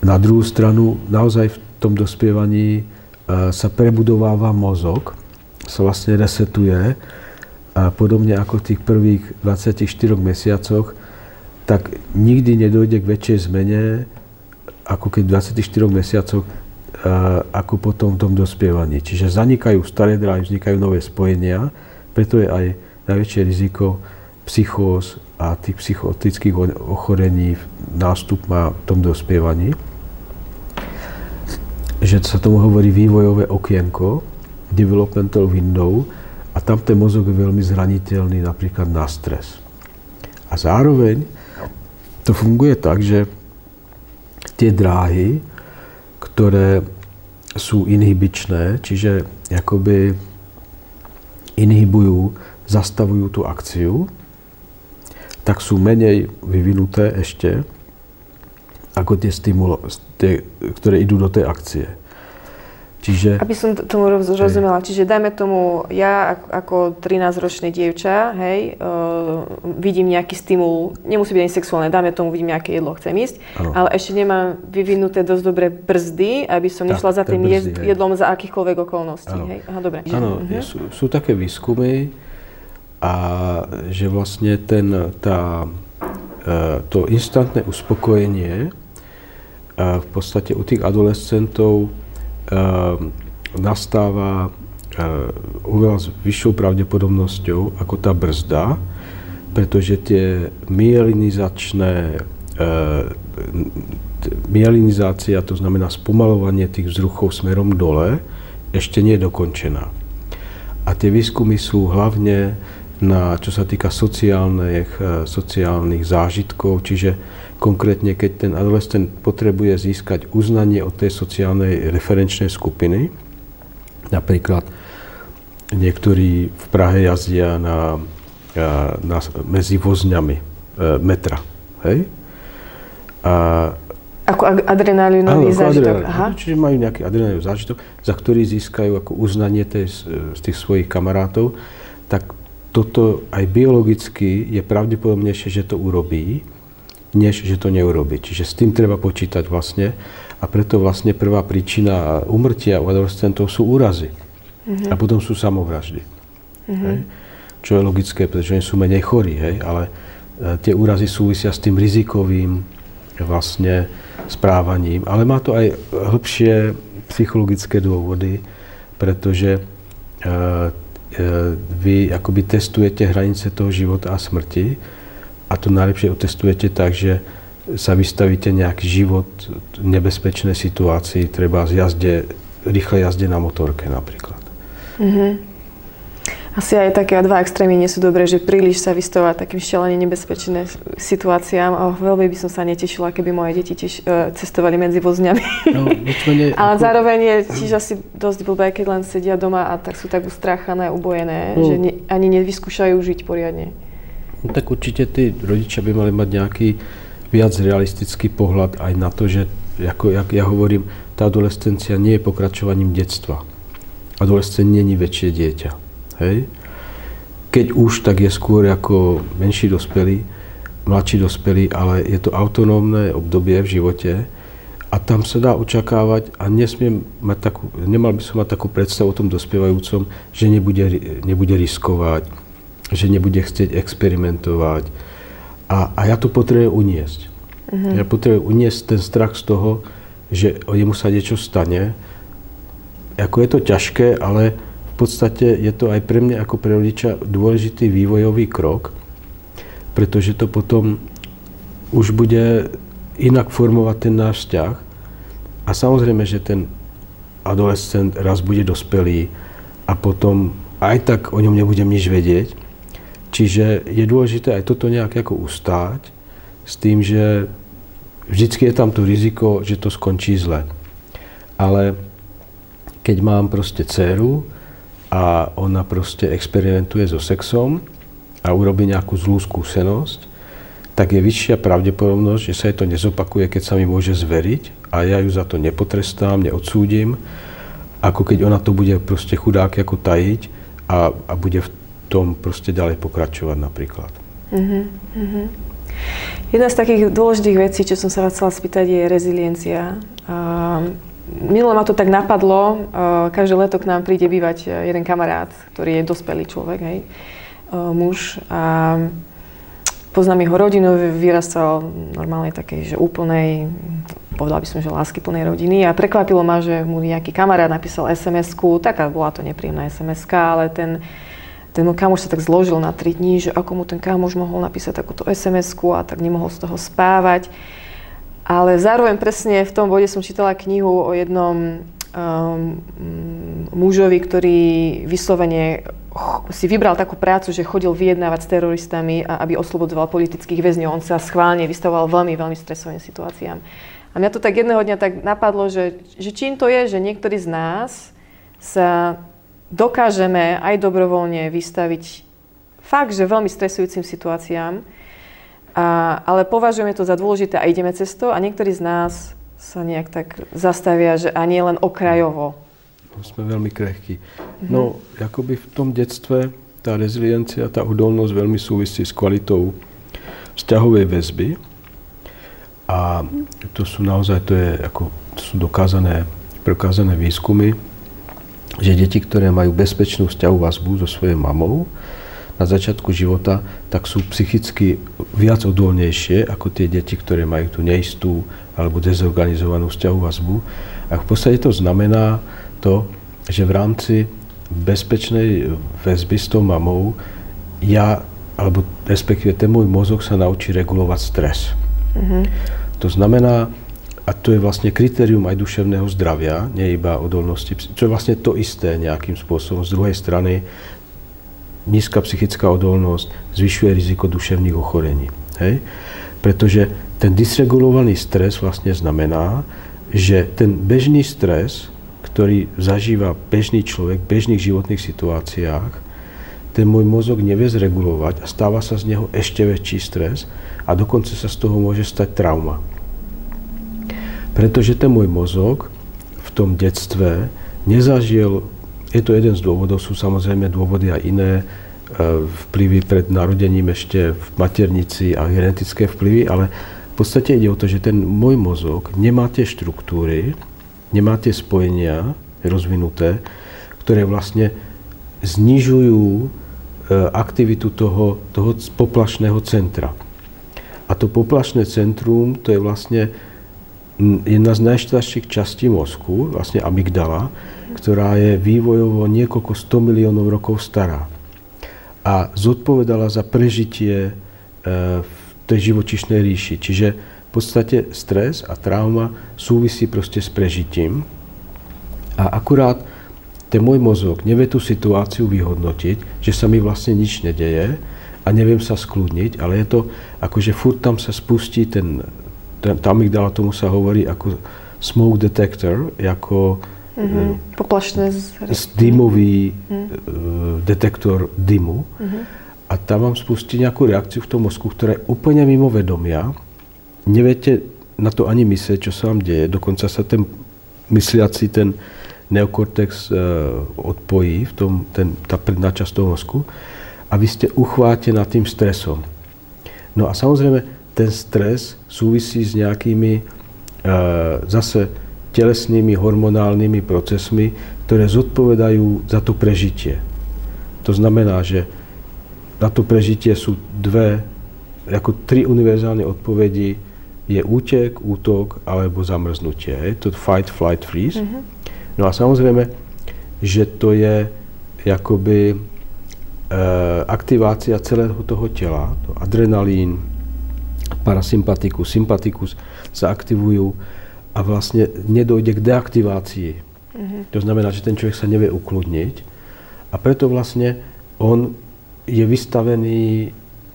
Speaker 2: Na druhú stranu, naozaj v tom dospievaní uh, sa prebudováva mozog, sa vlastne resetuje a podobne ako v tých prvých 24 mesiacoch, tak nikdy nedojde k väčšej zmene, ako keď v 24 mesiacoch, ako potom v tom dospievaní. Čiže zanikajú staré dráhy, vznikajú nové spojenia, preto je aj najväčšie riziko psychóz a tých psychotických ochorení nástup má v tom dospievaní. Že sa tomu hovorí vývojové okienko, developmental window, a tam ten mozog je veľmi zraniteľný napríklad na stres. A zároveň to funguje tak, že tie dráhy, ktoré sú inhibičné, čiže akoby inhibujú, zastavujú tú akciu, tak sú menej vyvinuté ešte ako tie stimulo, ktoré idú do tej akcie.
Speaker 1: Čiže... Aby som tomu rozumela, čiže dajme tomu, ja ako 13-ročné dievča, hej, uh, vidím nejaký stimul, nemusí byť ani sexuálne, dajme tomu, vidím nejaké jedlo, chcem ísť, ano. ale ešte nemám vyvinuté dosť dobré brzdy, aby som tak, nešla za tým brzdy, jedlom za akýchkoľvek okolností, ano. hej. Aha, dobre.
Speaker 2: Áno, uh-huh. sú, sú také výskumy, a že vlastne ten, tá, e, to instantné uspokojenie e, v podstate u tých adolescentov nastáva oveľa s vyššou pravdepodobnosťou ako tá brzda, pretože tie mielinizačné mielinizácia, to znamená spomalovanie tých vzruchov smerom dole, ešte nie je dokončená. A tie výskumy sú hlavne na, čo sa týka sociálnych, sociálnych zážitkov, čiže Konkrétne, keď ten adolescent potrebuje získať uznanie od tej sociálnej referenčnej skupiny, napríklad niektorí v Prahe jazdia na, na, medzi vozňami e, metra. Hej?
Speaker 1: A, ako adrenalinový zážitok.
Speaker 2: Aha. Čiže majú nejaký adrenalinový zážitok, za ktorý získajú ako uznanie tej, z tých svojich kamarátov, tak toto aj biologicky je pravdepodobnejšie, že to urobí, než že to neurobi. Čiže s tým treba počítať vlastne a preto vlastne prvá príčina umrtia u adolescentov sú úrazy. Uh-huh. A potom sú samovraždy. Uh-huh. Hej? Čo je logické, pretože oni sú menej chorí, hej? ale e, tie úrazy súvisia s tým rizikovým vlastne správaním. Ale má to aj hĺbšie psychologické dôvody, pretože e, e, vy akoby testujete hranice toho života a smrti a to najlepšie otestujete tak, že sa vystavíte nejaký život nebezpečnej situácii, treba z jazde, rýchle jazde na motorke napríklad. Mm-hmm.
Speaker 1: Asi aj také dva extrémy nie sú dobré, že príliš sa vystavovať takým šialene nebezpečným situáciám. A veľmi by som sa netešila, keby moje deti tiež uh, cestovali medzi vozňami. No, ne, Ale ako... zároveň je tiež asi dosť blbé, keď len sedia doma a tak sú tak ustráchané, ubojené, no. že ne, ani nevyskúšajú žiť poriadne.
Speaker 2: No tak určite tí rodičia by mali mať nejaký viac realistický pohľad aj na to, že ako jak ja hovorím, tá adolescencia nie je pokračovaním detstva. Adolescent není väčšie dieťa. Hej? Keď už, tak je skôr ako menší dospelý, mladší dospelý, ale je to autonómne obdobie v živote a tam sa dá očakávať a nesmiem mať takú, nemal by som mať takú predstavu o tom dospievajúcom, že nebude, nebude riskovať, že nebude chcieť experimentovať. A, a ja to potrebujem uniesť. Mm-hmm. Ja potrebujem uniesť ten strach z toho, že jemu sa niečo stane. Ako je to ťažké, ale v podstate je to aj pre mňa ako pre rodiča dôležitý vývojový krok, pretože to potom už bude inak formovať ten náš vzťah. A samozrejme, že ten adolescent raz bude dospelý a potom aj tak o ňom nebudem nič vedieť. Čiže je dôležité aj toto nejak ako ustáť s tým, že vždycky je tam to riziko, že to skončí zle. Ale keď mám proste dceru a ona proste experimentuje so sexom a urobí nejakú zlú skúsenosť, tak je vyššia pravdepodobnosť, že sa jej to nezopakuje, keď sa mi môže zveriť a ja ju za to nepotrestám, neodsúdim, ako keď ona to bude proste chudáky ako tajiť a, a bude v tom proste ďalej pokračovať napríklad. Uh-huh, uh-huh.
Speaker 1: Jedna z takých dôležitých vecí, čo som sa vás chcela spýtať, je reziliencia. Minule ma to tak napadlo, každé leto k nám príde bývať jeden kamarát, ktorý je dospelý človek, hej, muž. A poznám jeho rodinu, vyrastal normálne takej, že úplnej, povedala by som, že lásky plnej rodiny a prekvapilo ma, že mu nejaký kamarát napísal SMS-ku, taká bola to nepríjemná sms ale ten ten môj kamoš sa tak zložil na 3 dní, že ako mu ten kamoš mohol napísať takúto sms a tak nemohol z toho spávať. Ale zároveň presne v tom bode som čítala knihu o jednom um, mužovi, ktorý vyslovene si vybral takú prácu, že chodil vyjednávať s teroristami, a aby oslobodzoval politických väzňov. On sa schválne vystavoval veľmi, veľmi stresovým situáciám. A mňa to tak jedného dňa tak napadlo, že, že čím to je, že niektorí z nás sa dokážeme aj dobrovoľne vystaviť fakt, že veľmi stresujúcim situáciám, a, ale považujeme to za dôležité a ideme cez to a niektorí z nás sa nejak tak zastavia, že ani len okrajovo.
Speaker 2: No, sme veľmi krehkí. Mhm. No, akoby v tom detstve tá reziliencia, tá odolnosť veľmi súvisí s kvalitou vzťahovej väzby. A to sú naozaj, to je ako, to sú dokázané, prekázané výskumy, že deti, ktoré majú bezpečnú vzťahu vazbu so svojou mamou na začiatku života, tak sú psychicky viac odolnejšie ako tie deti, ktoré majú tú neistú alebo dezorganizovanú vzťahu vazbu. A v podstate to znamená to, že v rámci bezpečnej väzby s tou mamou ja, alebo respektíve ten môj mozog sa naučí regulovať stres. Mm-hmm. To znamená, a to je vlastne kritérium aj duševného zdravia, nie iba odolnosti, čo je vlastne to isté nejakým spôsobom. Z druhej strany, nízka psychická odolnosť zvyšuje riziko duševných ochorení. Hej? Pretože ten dysregulovaný stres vlastne znamená, že ten bežný stres, ktorý zažíva bežný človek v bežných životných situáciách, ten môj mozog nevie zregulovať a stáva sa z neho ešte väčší stres a dokonca sa z toho môže stať trauma. Pretože ten môj mozog v tom detstve nezažil, je to jeden z dôvodov, sú samozrejme dôvody aj iné, e, vplyvy pred narodením ešte v maternici a genetické vplyvy, ale v podstate ide o to, že ten môj mozog nemá tie štruktúry, nemá tie spojenia rozvinuté, ktoré vlastne znižujú e, aktivitu toho, toho poplašného centra. A to poplašné centrum, to je vlastne jedna z najštarších častí mozku, vlastne amygdala, ktorá je vývojovo niekoľko 100 miliónov rokov stará. A zodpovedala za prežitie e, v tej živočišnej ríši. Čiže v podstate stres a trauma súvisí proste s prežitím. A akurát ten môj mozog nevie tú situáciu vyhodnotiť, že sa mi vlastne nič nedeje a neviem sa skľudniť, ale je to ako, že furt tam sa spustí ten tá amygdala tomu sa hovorí ako smoke detector, ako
Speaker 1: mm-hmm. poplašné
Speaker 2: dymový mm-hmm. detektor dymu. Mm-hmm. A tam vám spustí nejakú reakciu v tom mozku, ktorá je úplne mimo vedomia. Neviete na to ani myslieť, čo sa vám deje. Dokonca sa ten mysliaci, ten neokortex uh, odpojí, v tom, ten, tá predná časť toho mozku. A vy ste uchváte nad tým stresom. No a samozrejme, ten stres súvisí s nejakými e, zase telesnými hormonálnymi procesmi, ktoré zodpovedajú za to prežitie. To znamená, že na to prežitie sú dve, ako tri univerzálne odpovedi. je útek, útok alebo zamrznutie. Je to fight, flight, freeze. Mm-hmm. No a samozrejme, že to je jakoby e, aktivácia celého toho tela. To adrenalín, parasympatikus, sympatikus sa aktivujú a vlastne nedojde k deaktivácii. Mm-hmm. To znamená, že ten človek sa nevie ukludniť a preto vlastne on je vystavený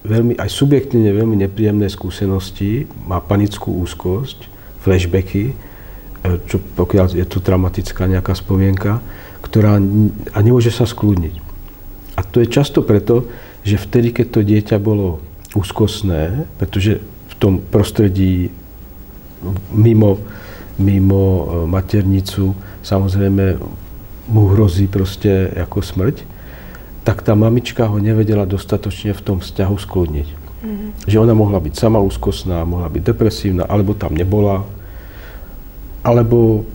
Speaker 2: veľmi, aj subjektívne veľmi nepríjemné skúsenosti, má panickú úzkosť, flashbacky, e, čo pokiaľ je tu traumatická nejaká spomienka, ktorá a nemôže sa skľudniť. A to je často preto, že vtedy, keď to dieťa bolo úzkostné, pretože v tom prostredí mimo, mimo e, maternicu samozrejme mu hrozí proste ako smrť, tak tá mamička ho nevedela dostatočne v tom vzťahu skľudniť. Mm-hmm. Že ona mohla byť sama úzkostná, mohla byť depresívna, alebo tam nebola, alebo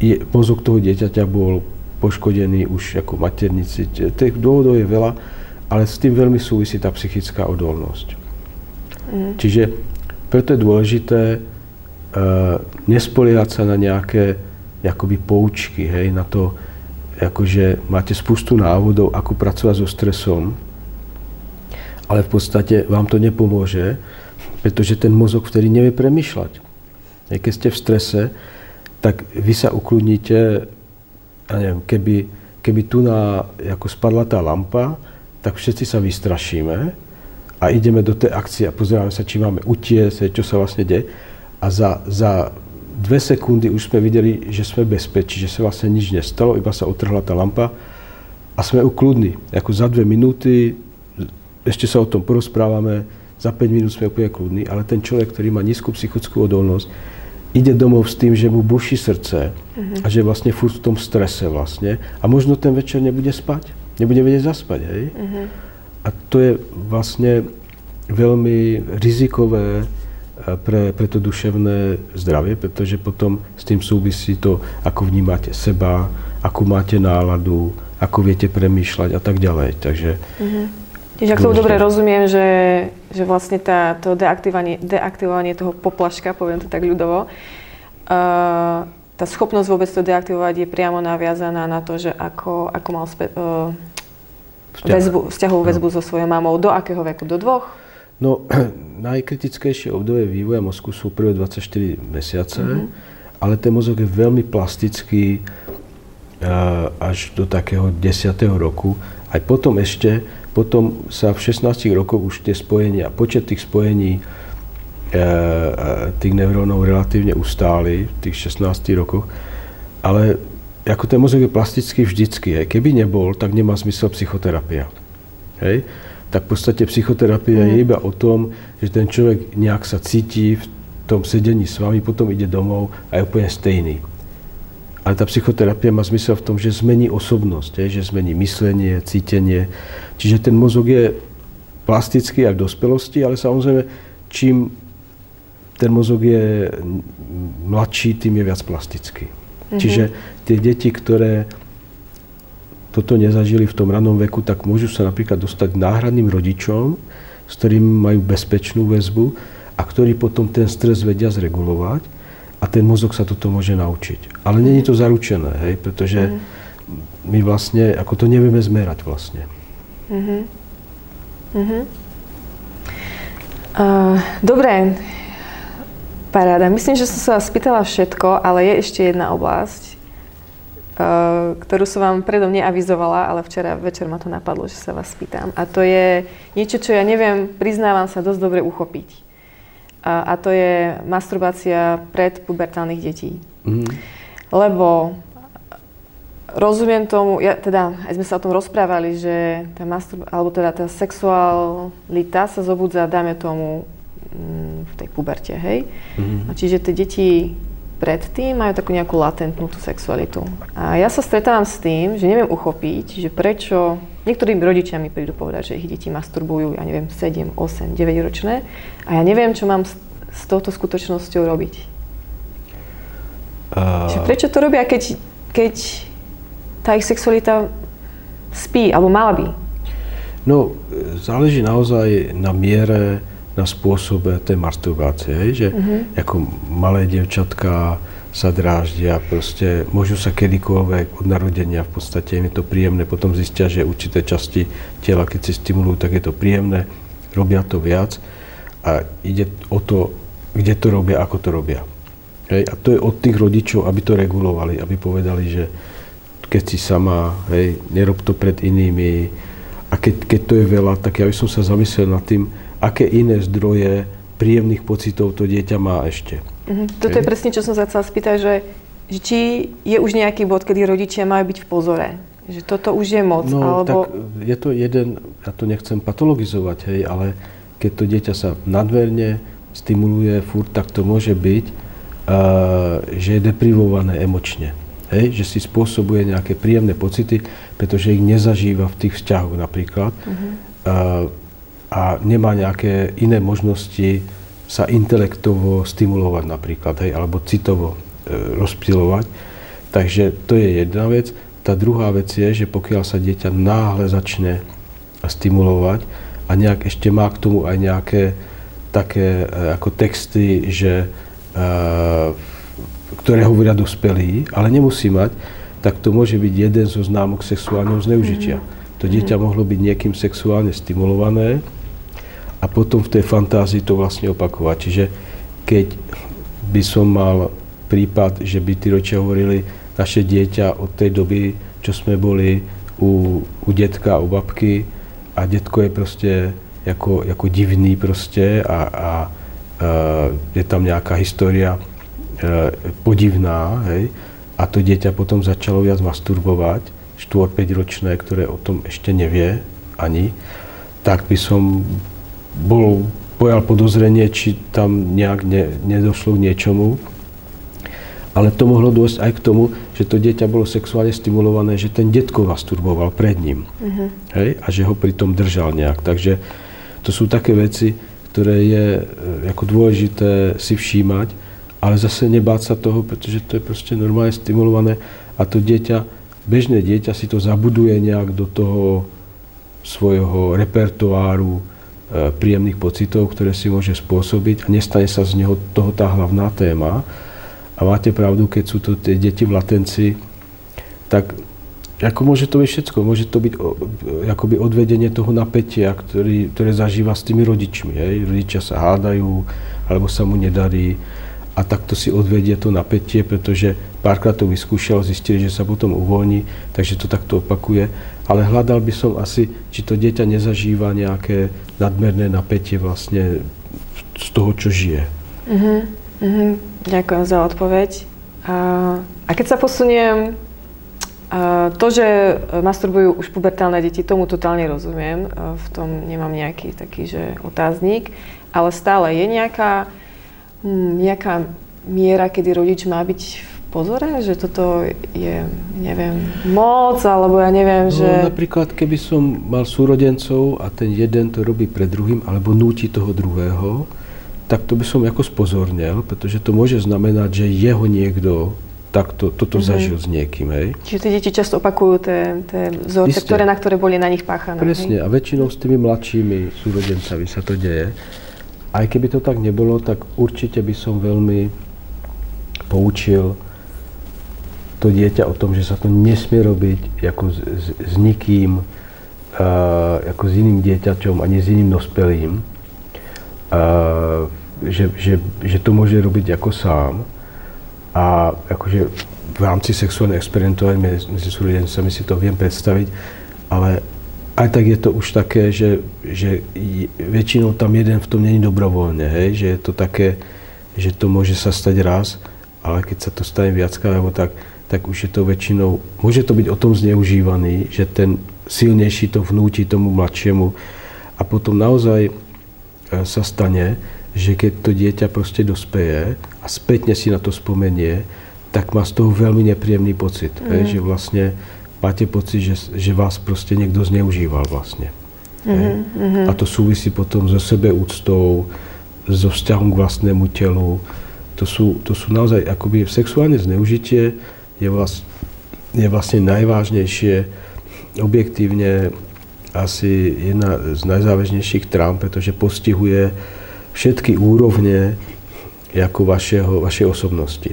Speaker 2: je, mozog toho dieťaťa bol poškodený už ako maternici. Tých dôvodov je veľa, ale s tým veľmi súvisí tá psychická odolnosť. Mm. Čiže preto je dôležité uh, nespoliehať sa na nejaké akoby poučky, hej, na to, akože máte spustu návodov, ako pracovať so stresom, ale v podstate vám to nepomôže, pretože ten mozog vtedy nevie premyšľať. Keď ste v strese, tak vy sa ukludníte, ja neviem, keby, keby tu na, ako spadla tá lampa, tak všetci sa vystrašíme a ideme do tej akcie a pozeráme sa, či máme utiesť, čo sa vlastne deje. A za, za dve sekundy už sme videli, že sme bezpečí, že sa vlastne nič nestalo, iba sa otrhla tá lampa a sme ukludní. Ako za dve minúty, ešte sa o tom porozprávame, za 5 minút sme úplne kľudní, ale ten človek, ktorý má nízku psychickú odolnosť, ide domov s tým, že mu buší srdce uh-huh. a že vlastne furt v tom strese vlastne a možno ten večer nebude spať, nebude vedieť zaspať, hej? Uh-huh. A to je vlastne veľmi rizikové pre, pre to duševné zdravie, pretože potom s tým súvisí to, ako vnímate seba, akú máte náladu, ako viete premýšľať a tak ďalej. Takže,
Speaker 1: mm-hmm. Čiže ak to dobre rozumiem, že, že vlastne tá, to deaktivovanie, deaktivovanie toho poplaška, poviem to tak ľudovo, uh, tá schopnosť vôbec to deaktivovať je priamo naviazaná na to, že ako, ako mal spä, uh, väzbu, vzťahovú väzbu no. so svojou mamou. Do akého veku? Do dvoch?
Speaker 2: No, najkritickejšie obdobie vývoja mozku sú prvé 24 mesiace, mm-hmm. ale ten mozog je veľmi plastický uh, až do takého 10. roku. Aj potom ešte, potom sa v 16 rokoch už tie spojenia, počet tých spojení uh, tých neurónov relatívne ustáli v tých 16 rokoch, ale ako ten mozog je plastický vždycky, hej. keby nebol, tak nemá zmysel psychoterapia. Hej? tak v podstate psychoterapia mm. je iba o tom, že ten človek nejak sa cíti v tom sedení s vami, potom ide domov a je úplne stejný. Ale tá psychoterapia má zmysel v tom, že zmení osobnosť, že zmení myslenie, cítenie. Čiže ten mozog je plastický aj v dospelosti, ale samozrejme, čím ten mozog je mladší, tým je viac plastický. Mm-hmm. Čiže tie deti, ktoré toto nezažili v tom ranom veku, tak môžu sa napríklad dostať k náhradným rodičom, s ktorými majú bezpečnú väzbu a ktorí potom ten stres vedia zregulovať a ten mozog sa toto môže naučiť. Ale není to zaručené, hej, pretože mm. my vlastne, ako to nevieme zmerať vlastne. Mm-hmm.
Speaker 1: Mm-hmm. Uh, dobre, paráda. Myslím, že som sa vás spýtala všetko, ale je ešte jedna oblasť, Eh, ktorú som vám predom neavizovala, ale včera večer ma to napadlo, že sa vás spýtam. A to je niečo, čo ja neviem, priznávam sa, dosť dobre uchopiť. A, to je masturbácia pred pubertálnych detí. Mm. Lebo rozumiem tomu, ja, teda aj sme sa o tom rozprávali, že tá masturb- alebo teda tá sexualita sa zobudza, dáme tomu, v tej puberte, hej? Mm. A čiže tie deti predtým majú takú nejakú latentnú tú sexualitu. A ja sa stretávam s tým, že neviem uchopiť, že prečo niektorým rodičia mi prídu povedať, že ich deti masturbujú, ja neviem, 7, 8, 9 ročné a ja neviem, čo mám s, s touto skutočnosťou robiť. Uh... Že prečo to robia, keď, keď tá ich sexualita spí, alebo mala by?
Speaker 2: No, záleží naozaj na miere na spôsobe tej masturbácie, hej? že mm-hmm. ako malé dievčatka sa dráždia, proste môžu sa kedykoľvek od narodenia v podstate im je to príjemné, potom zistia, že určité časti tela, keď si stimulujú, tak je to príjemné, robia to viac a ide o to, kde to robia, ako to robia. Hej? A to je od tých rodičov, aby to regulovali, aby povedali, že keď si sama, hej, nerob to pred inými. A keď, keď to je veľa, tak ja by som sa zamyslel nad tým, aké iné zdroje príjemných pocitov to dieťa má ešte.
Speaker 1: Uh-huh. Toto je presne, čo som sa chcela spýtať, že, že či je už nejaký bod, kedy rodičia majú byť v pozore. Že toto už je moc,
Speaker 2: no,
Speaker 1: alebo...
Speaker 2: tak je to jeden, ja to nechcem patologizovať, hej, ale keď to dieťa sa nadmerne stimuluje furt, tak to môže byť, uh, že je deprivované emočne. Hej, že si spôsobuje nejaké príjemné pocity, pretože ich nezažíva v tých vzťahoch napríklad. Uh-huh. Uh, a nemá nejaké iné možnosti sa intelektovo stimulovať napríklad, hej, alebo citovo e, rozptilovať. Takže to je jedna vec. Tá druhá vec je, že pokiaľ sa dieťa náhle začne stimulovať a nejak ešte má k tomu aj nejaké také e, ako texty, že, e, ktoré hovoria dospelí, ale nemusí mať, tak to môže byť jeden zo známok sexuálneho zneužitia. Mm-hmm. To dieťa mohlo byť niekým sexuálne stimulované, a potom v tej fantázii to vlastne opakovať. Čiže keď by som mal prípad, že by tí rodičia hovorili, naše dieťa od tej doby, čo sme boli u, u detka, u babky a detko je proste ako, ako divný proste a, a, a je tam nejaká história e, podivná, hej, a to dieťa potom začalo viac masturbovať, 4-5 ročné, ktoré o tom ešte nevie ani, tak by som bol, pojal podozrenie, či tam nejak ne, nedošlo k niečomu. Ale to mohlo dôjsť aj k tomu, že to dieťa bolo sexuálne stimulované, že ten detko masturboval pred ním. Uh-huh. Hej? A že ho pritom držal nejak. Takže to sú také veci, ktoré je e, ako dôležité si všímať, ale zase nebáť sa toho, pretože to je proste normálne stimulované a to dieťa, bežné dieťa si to zabuduje nejak do toho svojho repertoáru, príjemných pocitov, ktoré si môže spôsobiť a nestane sa z neho toho tá hlavná téma. A máte pravdu, keď sú to tie deti v latencii, tak ako môže to byť všetko. Môže to byť akoby odvedenie toho napätia, ktorý, ktoré zažíva s tými rodičmi. Hej. Rodičia sa hádajú, alebo sa mu nedarí a takto si odvedie to napätie, pretože párkrát to vyskúšal, zistili, že sa potom uvoľní, takže to takto opakuje. Ale hľadal by som asi, či to dieťa nezažíva nejaké nadmerné napätie vlastne z toho, čo žije. Uh-huh,
Speaker 1: uh-huh. Ďakujem za odpoveď. A, a keď sa posuniem, a to, že masturbujú už pubertálne deti, tomu totálne rozumiem. V tom nemám nejaký taký, že otáznik. Ale stále je nejaká nejaká miera, kedy rodič má byť v pozore, že toto je, neviem, moc, alebo ja neviem,
Speaker 2: no,
Speaker 1: že...
Speaker 2: napríklad, keby som mal súrodencov a ten jeden to robí pred druhým, alebo núti toho druhého, tak to by som ako spozornil, pretože to môže znamenať, že jeho niekto takto, toto mm-hmm. zažil s niekým, hej.
Speaker 1: Čiže tie deti často opakujú tie, tie vzorce, ktoré, na ktoré boli na nich páchané.
Speaker 2: Presne, hej? a väčšinou s tými mladšími súrodencami sa to deje. Aj keby to tak nebolo, tak určite by som veľmi poučil to dieťa o tom, že sa to nesmie robiť ako s, s, s nikým, uh, ako s iným dieťaťom, ani s iným dospelým. Uh, že, že, že to môže robiť ako sám. A akože v rámci sexuálnej experimentovania medzi súrodencami si to viem predstaviť, ale aj tak je to už také, že, že väčšinou tam jeden v tom není dobrovoľne, hej? že je to také, že to môže sa stať raz, ale keď sa to stane viackrát, tak, tak už je to väčšinou, môže to byť o tom zneužívaný, že ten silnejší to vnúti tomu mladšiemu a potom naozaj e, sa stane, že keď to dieťa proste dospeje a spätne si na to spomenie, tak má z toho veľmi nepríjemný pocit, mm. hej? že vlastne máte pocit, že, že vás proste niekto zneužíval vlastne. Mm-hmm. A to súvisí potom so sebeúctou, so vzťahom k vlastnému telu. To sú, to sú naozaj, akoby sexuálne zneužitie je, vlast, je vlastne najvážnejšie objektívne asi jedna z najzávažnejších traum, pretože postihuje všetky úrovne ako vašeho, vašej osobnosti.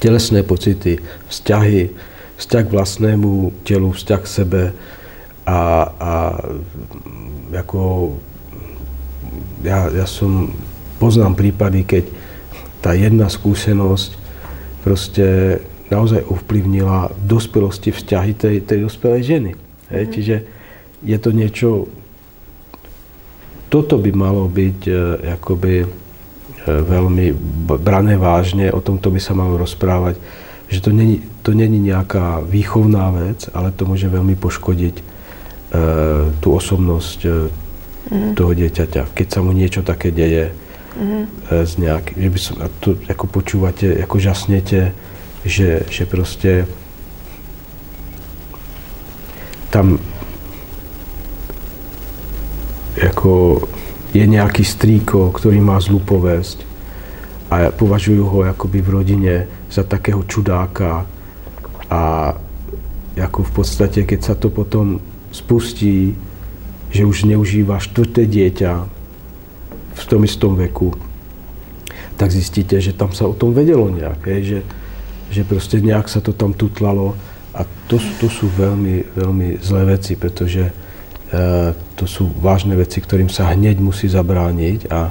Speaker 2: Telesné pocity, vzťahy, vzťah k vlastnému telu, vzťah k sebe a, a ako ja, ja som, poznám prípady, keď tá jedna skúsenosť proste naozaj ovplyvnila v dospelosti vzťahy tej, tej dospelej ženy. Hej? Mm. Čiže je to niečo, toto by malo byť e, akoby e, veľmi brané vážne, o tomto by sa malo rozprávať, že to není, to není nejaká výchovná vec, ale to môže veľmi poškodiť e, tú osobnosť e, mm. toho dieťaťa, keď sa mu niečo také deje mm. e, z nejak, že by som, a to ako počúvate, ako žasnete, že, že proste tam ako je nejaký strýko, ktorý má zlú povesť a považujú ho akoby v rodine za takého čudáka a ako v podstate, keď sa to potom spustí, že už neužíva štvrté dieťa v tom istom veku, tak zistíte, že tam sa o tom vedelo nejak, že, že proste nejak sa to tam tutlalo. A to, to sú veľmi, veľmi zlé veci, pretože e, to sú vážne veci, ktorým sa hneď musí zabrániť a,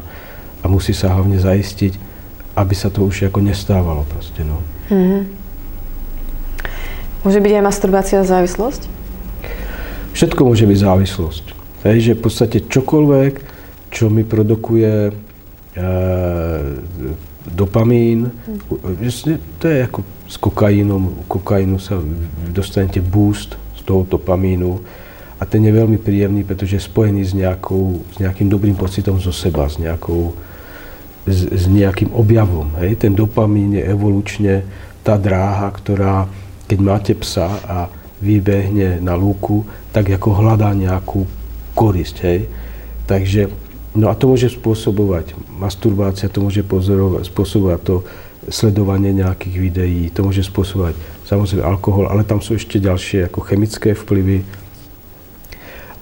Speaker 2: a musí sa hlavne zaistiť, aby sa to už ako nestávalo proste, no. Mm-hmm.
Speaker 1: Môže byť aj masturbácia závislosť?
Speaker 2: Všetko môže byť závislosť. Hej, že v podstate čokoľvek, čo mi produkuje e, dopamín. Mm. To je ako s kokainom. U kokainu sa dostanete boost z toho dopamínu a ten je veľmi príjemný, pretože je spojený s, nejakou, s nejakým dobrým pocitom zo seba, s, nejakou, s, s nejakým objavom. Hej? Ten dopamín je evolučne tá dráha, ktorá, keď máte psa a vybehne na lúku, tak ako hľadá nejakú korisť. Hej? Takže No a to môže spôsobovať masturbácia, to môže spôsobovať to sledovanie nejakých videí, to môže spôsobovať samozrejme alkohol, ale tam sú ešte ďalšie ako chemické vplyvy.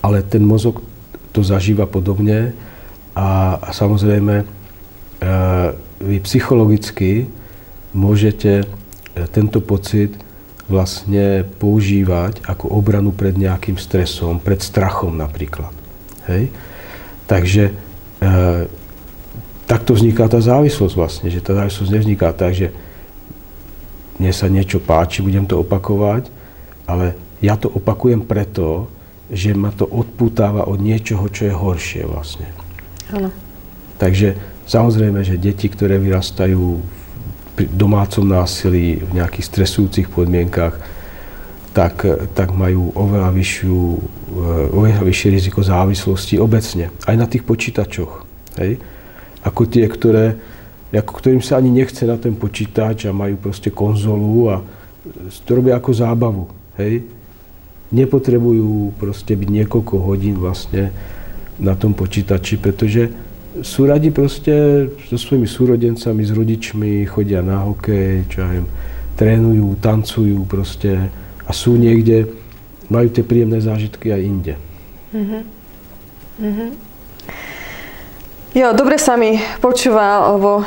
Speaker 2: Ale ten mozog to zažíva podobne a, a samozrejme vy psychologicky môžete e, tento pocit vlastne používať ako obranu pred nejakým stresom, pred strachom napríklad. Hej? Takže e, takto vzniká tá závislosť vlastne, že tá závislosť nevzniká tak, že mne sa niečo páči, budem to opakovať, ale ja to opakujem preto, že ma to odputáva od niečoho, čo je horšie vlastne. Ano. Takže samozrejme, že deti, ktoré vyrastajú v domácom násilí, v nejakých stresujúcich podmienkach, tak, tak majú oveľa, vyššiu, eh, oveľa vyššie riziko závislosti obecne, aj na tých počítačoch. Hej? Ako tie, ktoré, ako ktorým sa ani nechce na ten počítač a majú proste konzolu a to robia ako zábavu. Hej? Nepotrebujú proste byť niekoľko hodín vlastne na tom počítači, pretože sú radi proste so svojimi súrodencami, s rodičmi, chodia na hokej, čo ja viem, trénujú, tancujú proste, a sú niekde, majú tie príjemné zážitky aj inde. Mm-hmm.
Speaker 1: Mm-hmm. Jo, dobre sa mi počúva, lebo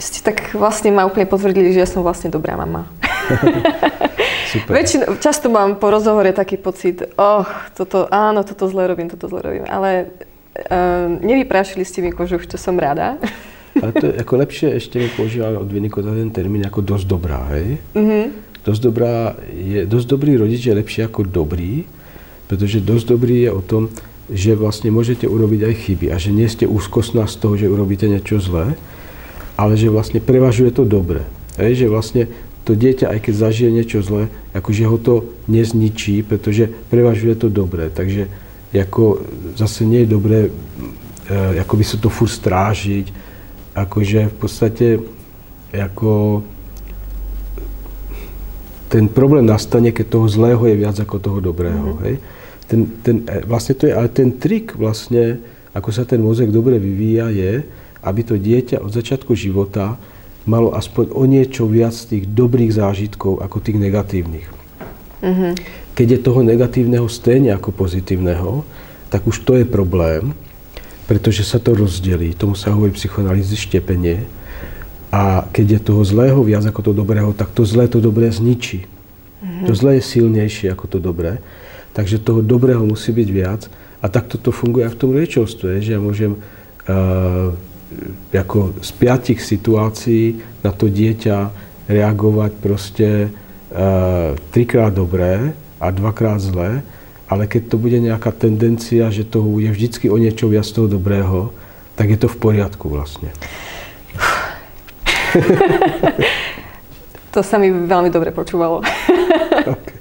Speaker 1: ste tak vlastne ma úplne potvrdili, že ja som vlastne dobrá mama. Super. Väčšin, často mám po rozhovore taký pocit, oh, toto, áno, toto zle robím, toto zle robím, ale uh, nevyprášili ste mi kožu, čo som rada.
Speaker 2: Ale to je ako lepšie ešte mi používať od Viniko ten termín ako dosť dobrá, hej? Mm-hmm dosť, dobrá, je, dosť dobrý rodič je lepší ako dobrý, pretože dosť dobrý je o tom, že vlastne môžete urobiť aj chyby a že nie ste úzkostná z toho, že urobíte niečo zlé, ale že vlastne prevažuje to dobre. Hej, že vlastne to dieťa, aj keď zažije niečo zlé, akože ho to nezničí, pretože prevažuje to dobre. Takže ako zase nie je dobré e, ako by sa to furt strážiť, akože v podstate ako ten problém nastane, keď toho zlého je viac ako toho dobrého. Mm-hmm. Hej? Ten, ten, e, vlastne to je, ale ten trik vlastne, ako sa ten mozek dobre vyvíja, je, aby to dieťa od začiatku života malo aspoň o niečo viac tých dobrých zážitkov ako tých negatívnych. Mm-hmm. Keď je toho negatívneho stejne ako pozitívneho, tak už to je problém, pretože sa to rozdelí. Tomu sa hovorí psychoanalýzy štepenie. A keď je toho zlého viac ako to dobrého, tak to zlé to dobré zničí. Mm-hmm. To zlé je silnejšie ako to dobré. Takže toho dobrého musí byť viac. A takto to funguje aj v tom rečovstve, že ja môžem uh, ako z piatich situácií na to dieťa reagovať proste uh, trikrát dobré a dvakrát zlé, ale keď to bude nejaká tendencia, že to je vždycky o niečo viac toho dobrého, tak je to v poriadku vlastne.
Speaker 1: to sa mi veľmi dobre počúvalo. okay.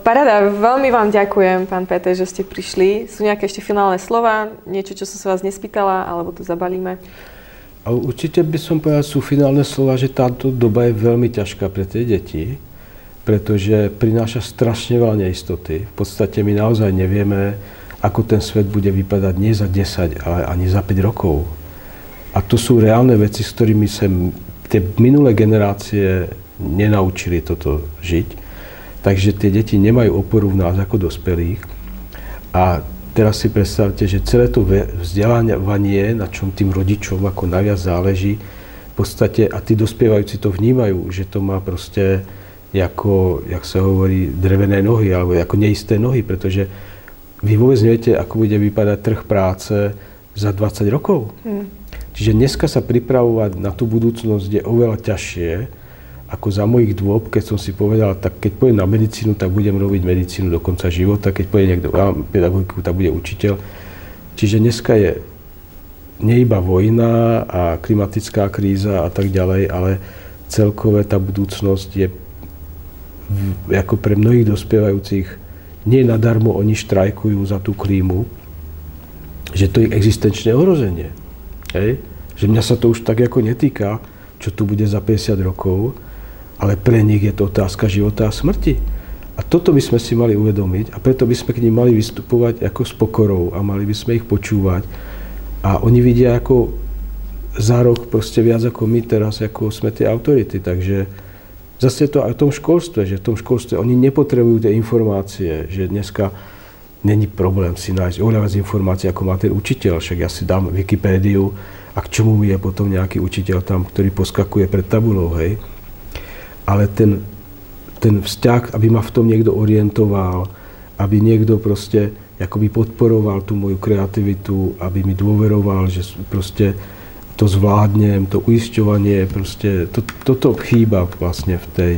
Speaker 1: Parada, veľmi vám ďakujem, pán Peter, že ste prišli. Sú nejaké ešte finálne slova, niečo, čo som sa vás nespýtala, alebo to zabalíme?
Speaker 2: A určite by som povedal, sú finálne slova, že táto doba je veľmi ťažká pre tie deti, pretože prináša strašne veľa neistoty. V podstate my naozaj nevieme, ako ten svet bude vypadať nie za 10, ale ani za 5 rokov. A to sú reálne veci, s ktorými sa tie minulé generácie nenaučili toto žiť. Takže tie deti nemajú oporu v nás ako dospelých. A teraz si predstavte, že celé to vzdelávanie, na čom tým rodičom ako najviac záleží, v podstate, a tí dospievajúci to vnímajú, že to má proste ako, jak sa hovorí, drevené nohy, alebo ako neisté nohy, pretože vy vôbec neviete, ako bude vypadať trh práce za 20 rokov. Hmm. Čiže dneska sa pripravovať na tú budúcnosť je oveľa ťažšie, ako za mojich dôb, keď som si povedal, tak keď pôjdem na medicínu, tak budem robiť medicínu do konca života, keď pôjdem niekto na pedagogiku, tak bude učiteľ. Čiže dneska je nie iba vojna a klimatická kríza a tak ďalej, ale celkové tá budúcnosť je ako pre mnohých dospievajúcich nie nadarmo oni štrajkujú za tú klímu, že to je existenčné ohrozenie. Hej? Že mňa sa to už tak ako netýka, čo tu bude za 50 rokov, ale pre nich je to otázka života a smrti. A toto by sme si mali uvedomiť a preto by sme k nim mali vystupovať ako s pokorou a mali by sme ich počúvať. A oni vidia ako za rok proste viac ako my teraz, ako sme tie autority. Takže zase to aj v tom školstve, že v tom školstve oni nepotrebujú tie informácie, že dneska není problém si nájsť oveľa viac informácií, ako má ten učiteľ. Však ja si dám Wikipédiu a k čomu mi je potom nejaký učiteľ tam, ktorý poskakuje pred tabulou, hej ale ten, ten vzťah, aby ma v tom niekto orientoval, aby niekto proste akoby podporoval tú moju kreativitu, aby mi dôveroval, že proste to zvládnem, to uisťovanie, proste to, toto chýba vlastne v tej,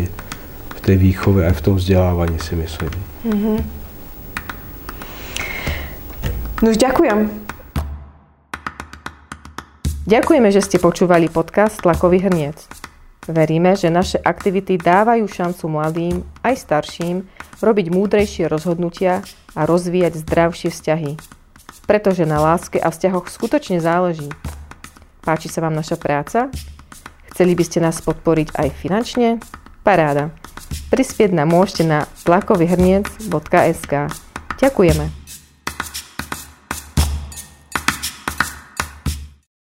Speaker 2: v tej výchove aj v tom vzdelávaní si myslím. Mm-hmm.
Speaker 1: No už ďakujem. Ďakujeme, že ste počúvali podcast Tlakový hrniec. Veríme, že naše aktivity dávajú šancu mladým, aj starším, robiť múdrejšie rozhodnutia a rozvíjať zdravšie vzťahy. Pretože na láske a vzťahoch skutočne záleží. Páči sa vám naša práca? Chceli by ste nás podporiť aj finančne? Paráda. Prispieť nám môžete na tlakovyhrniec.sk. Ďakujeme.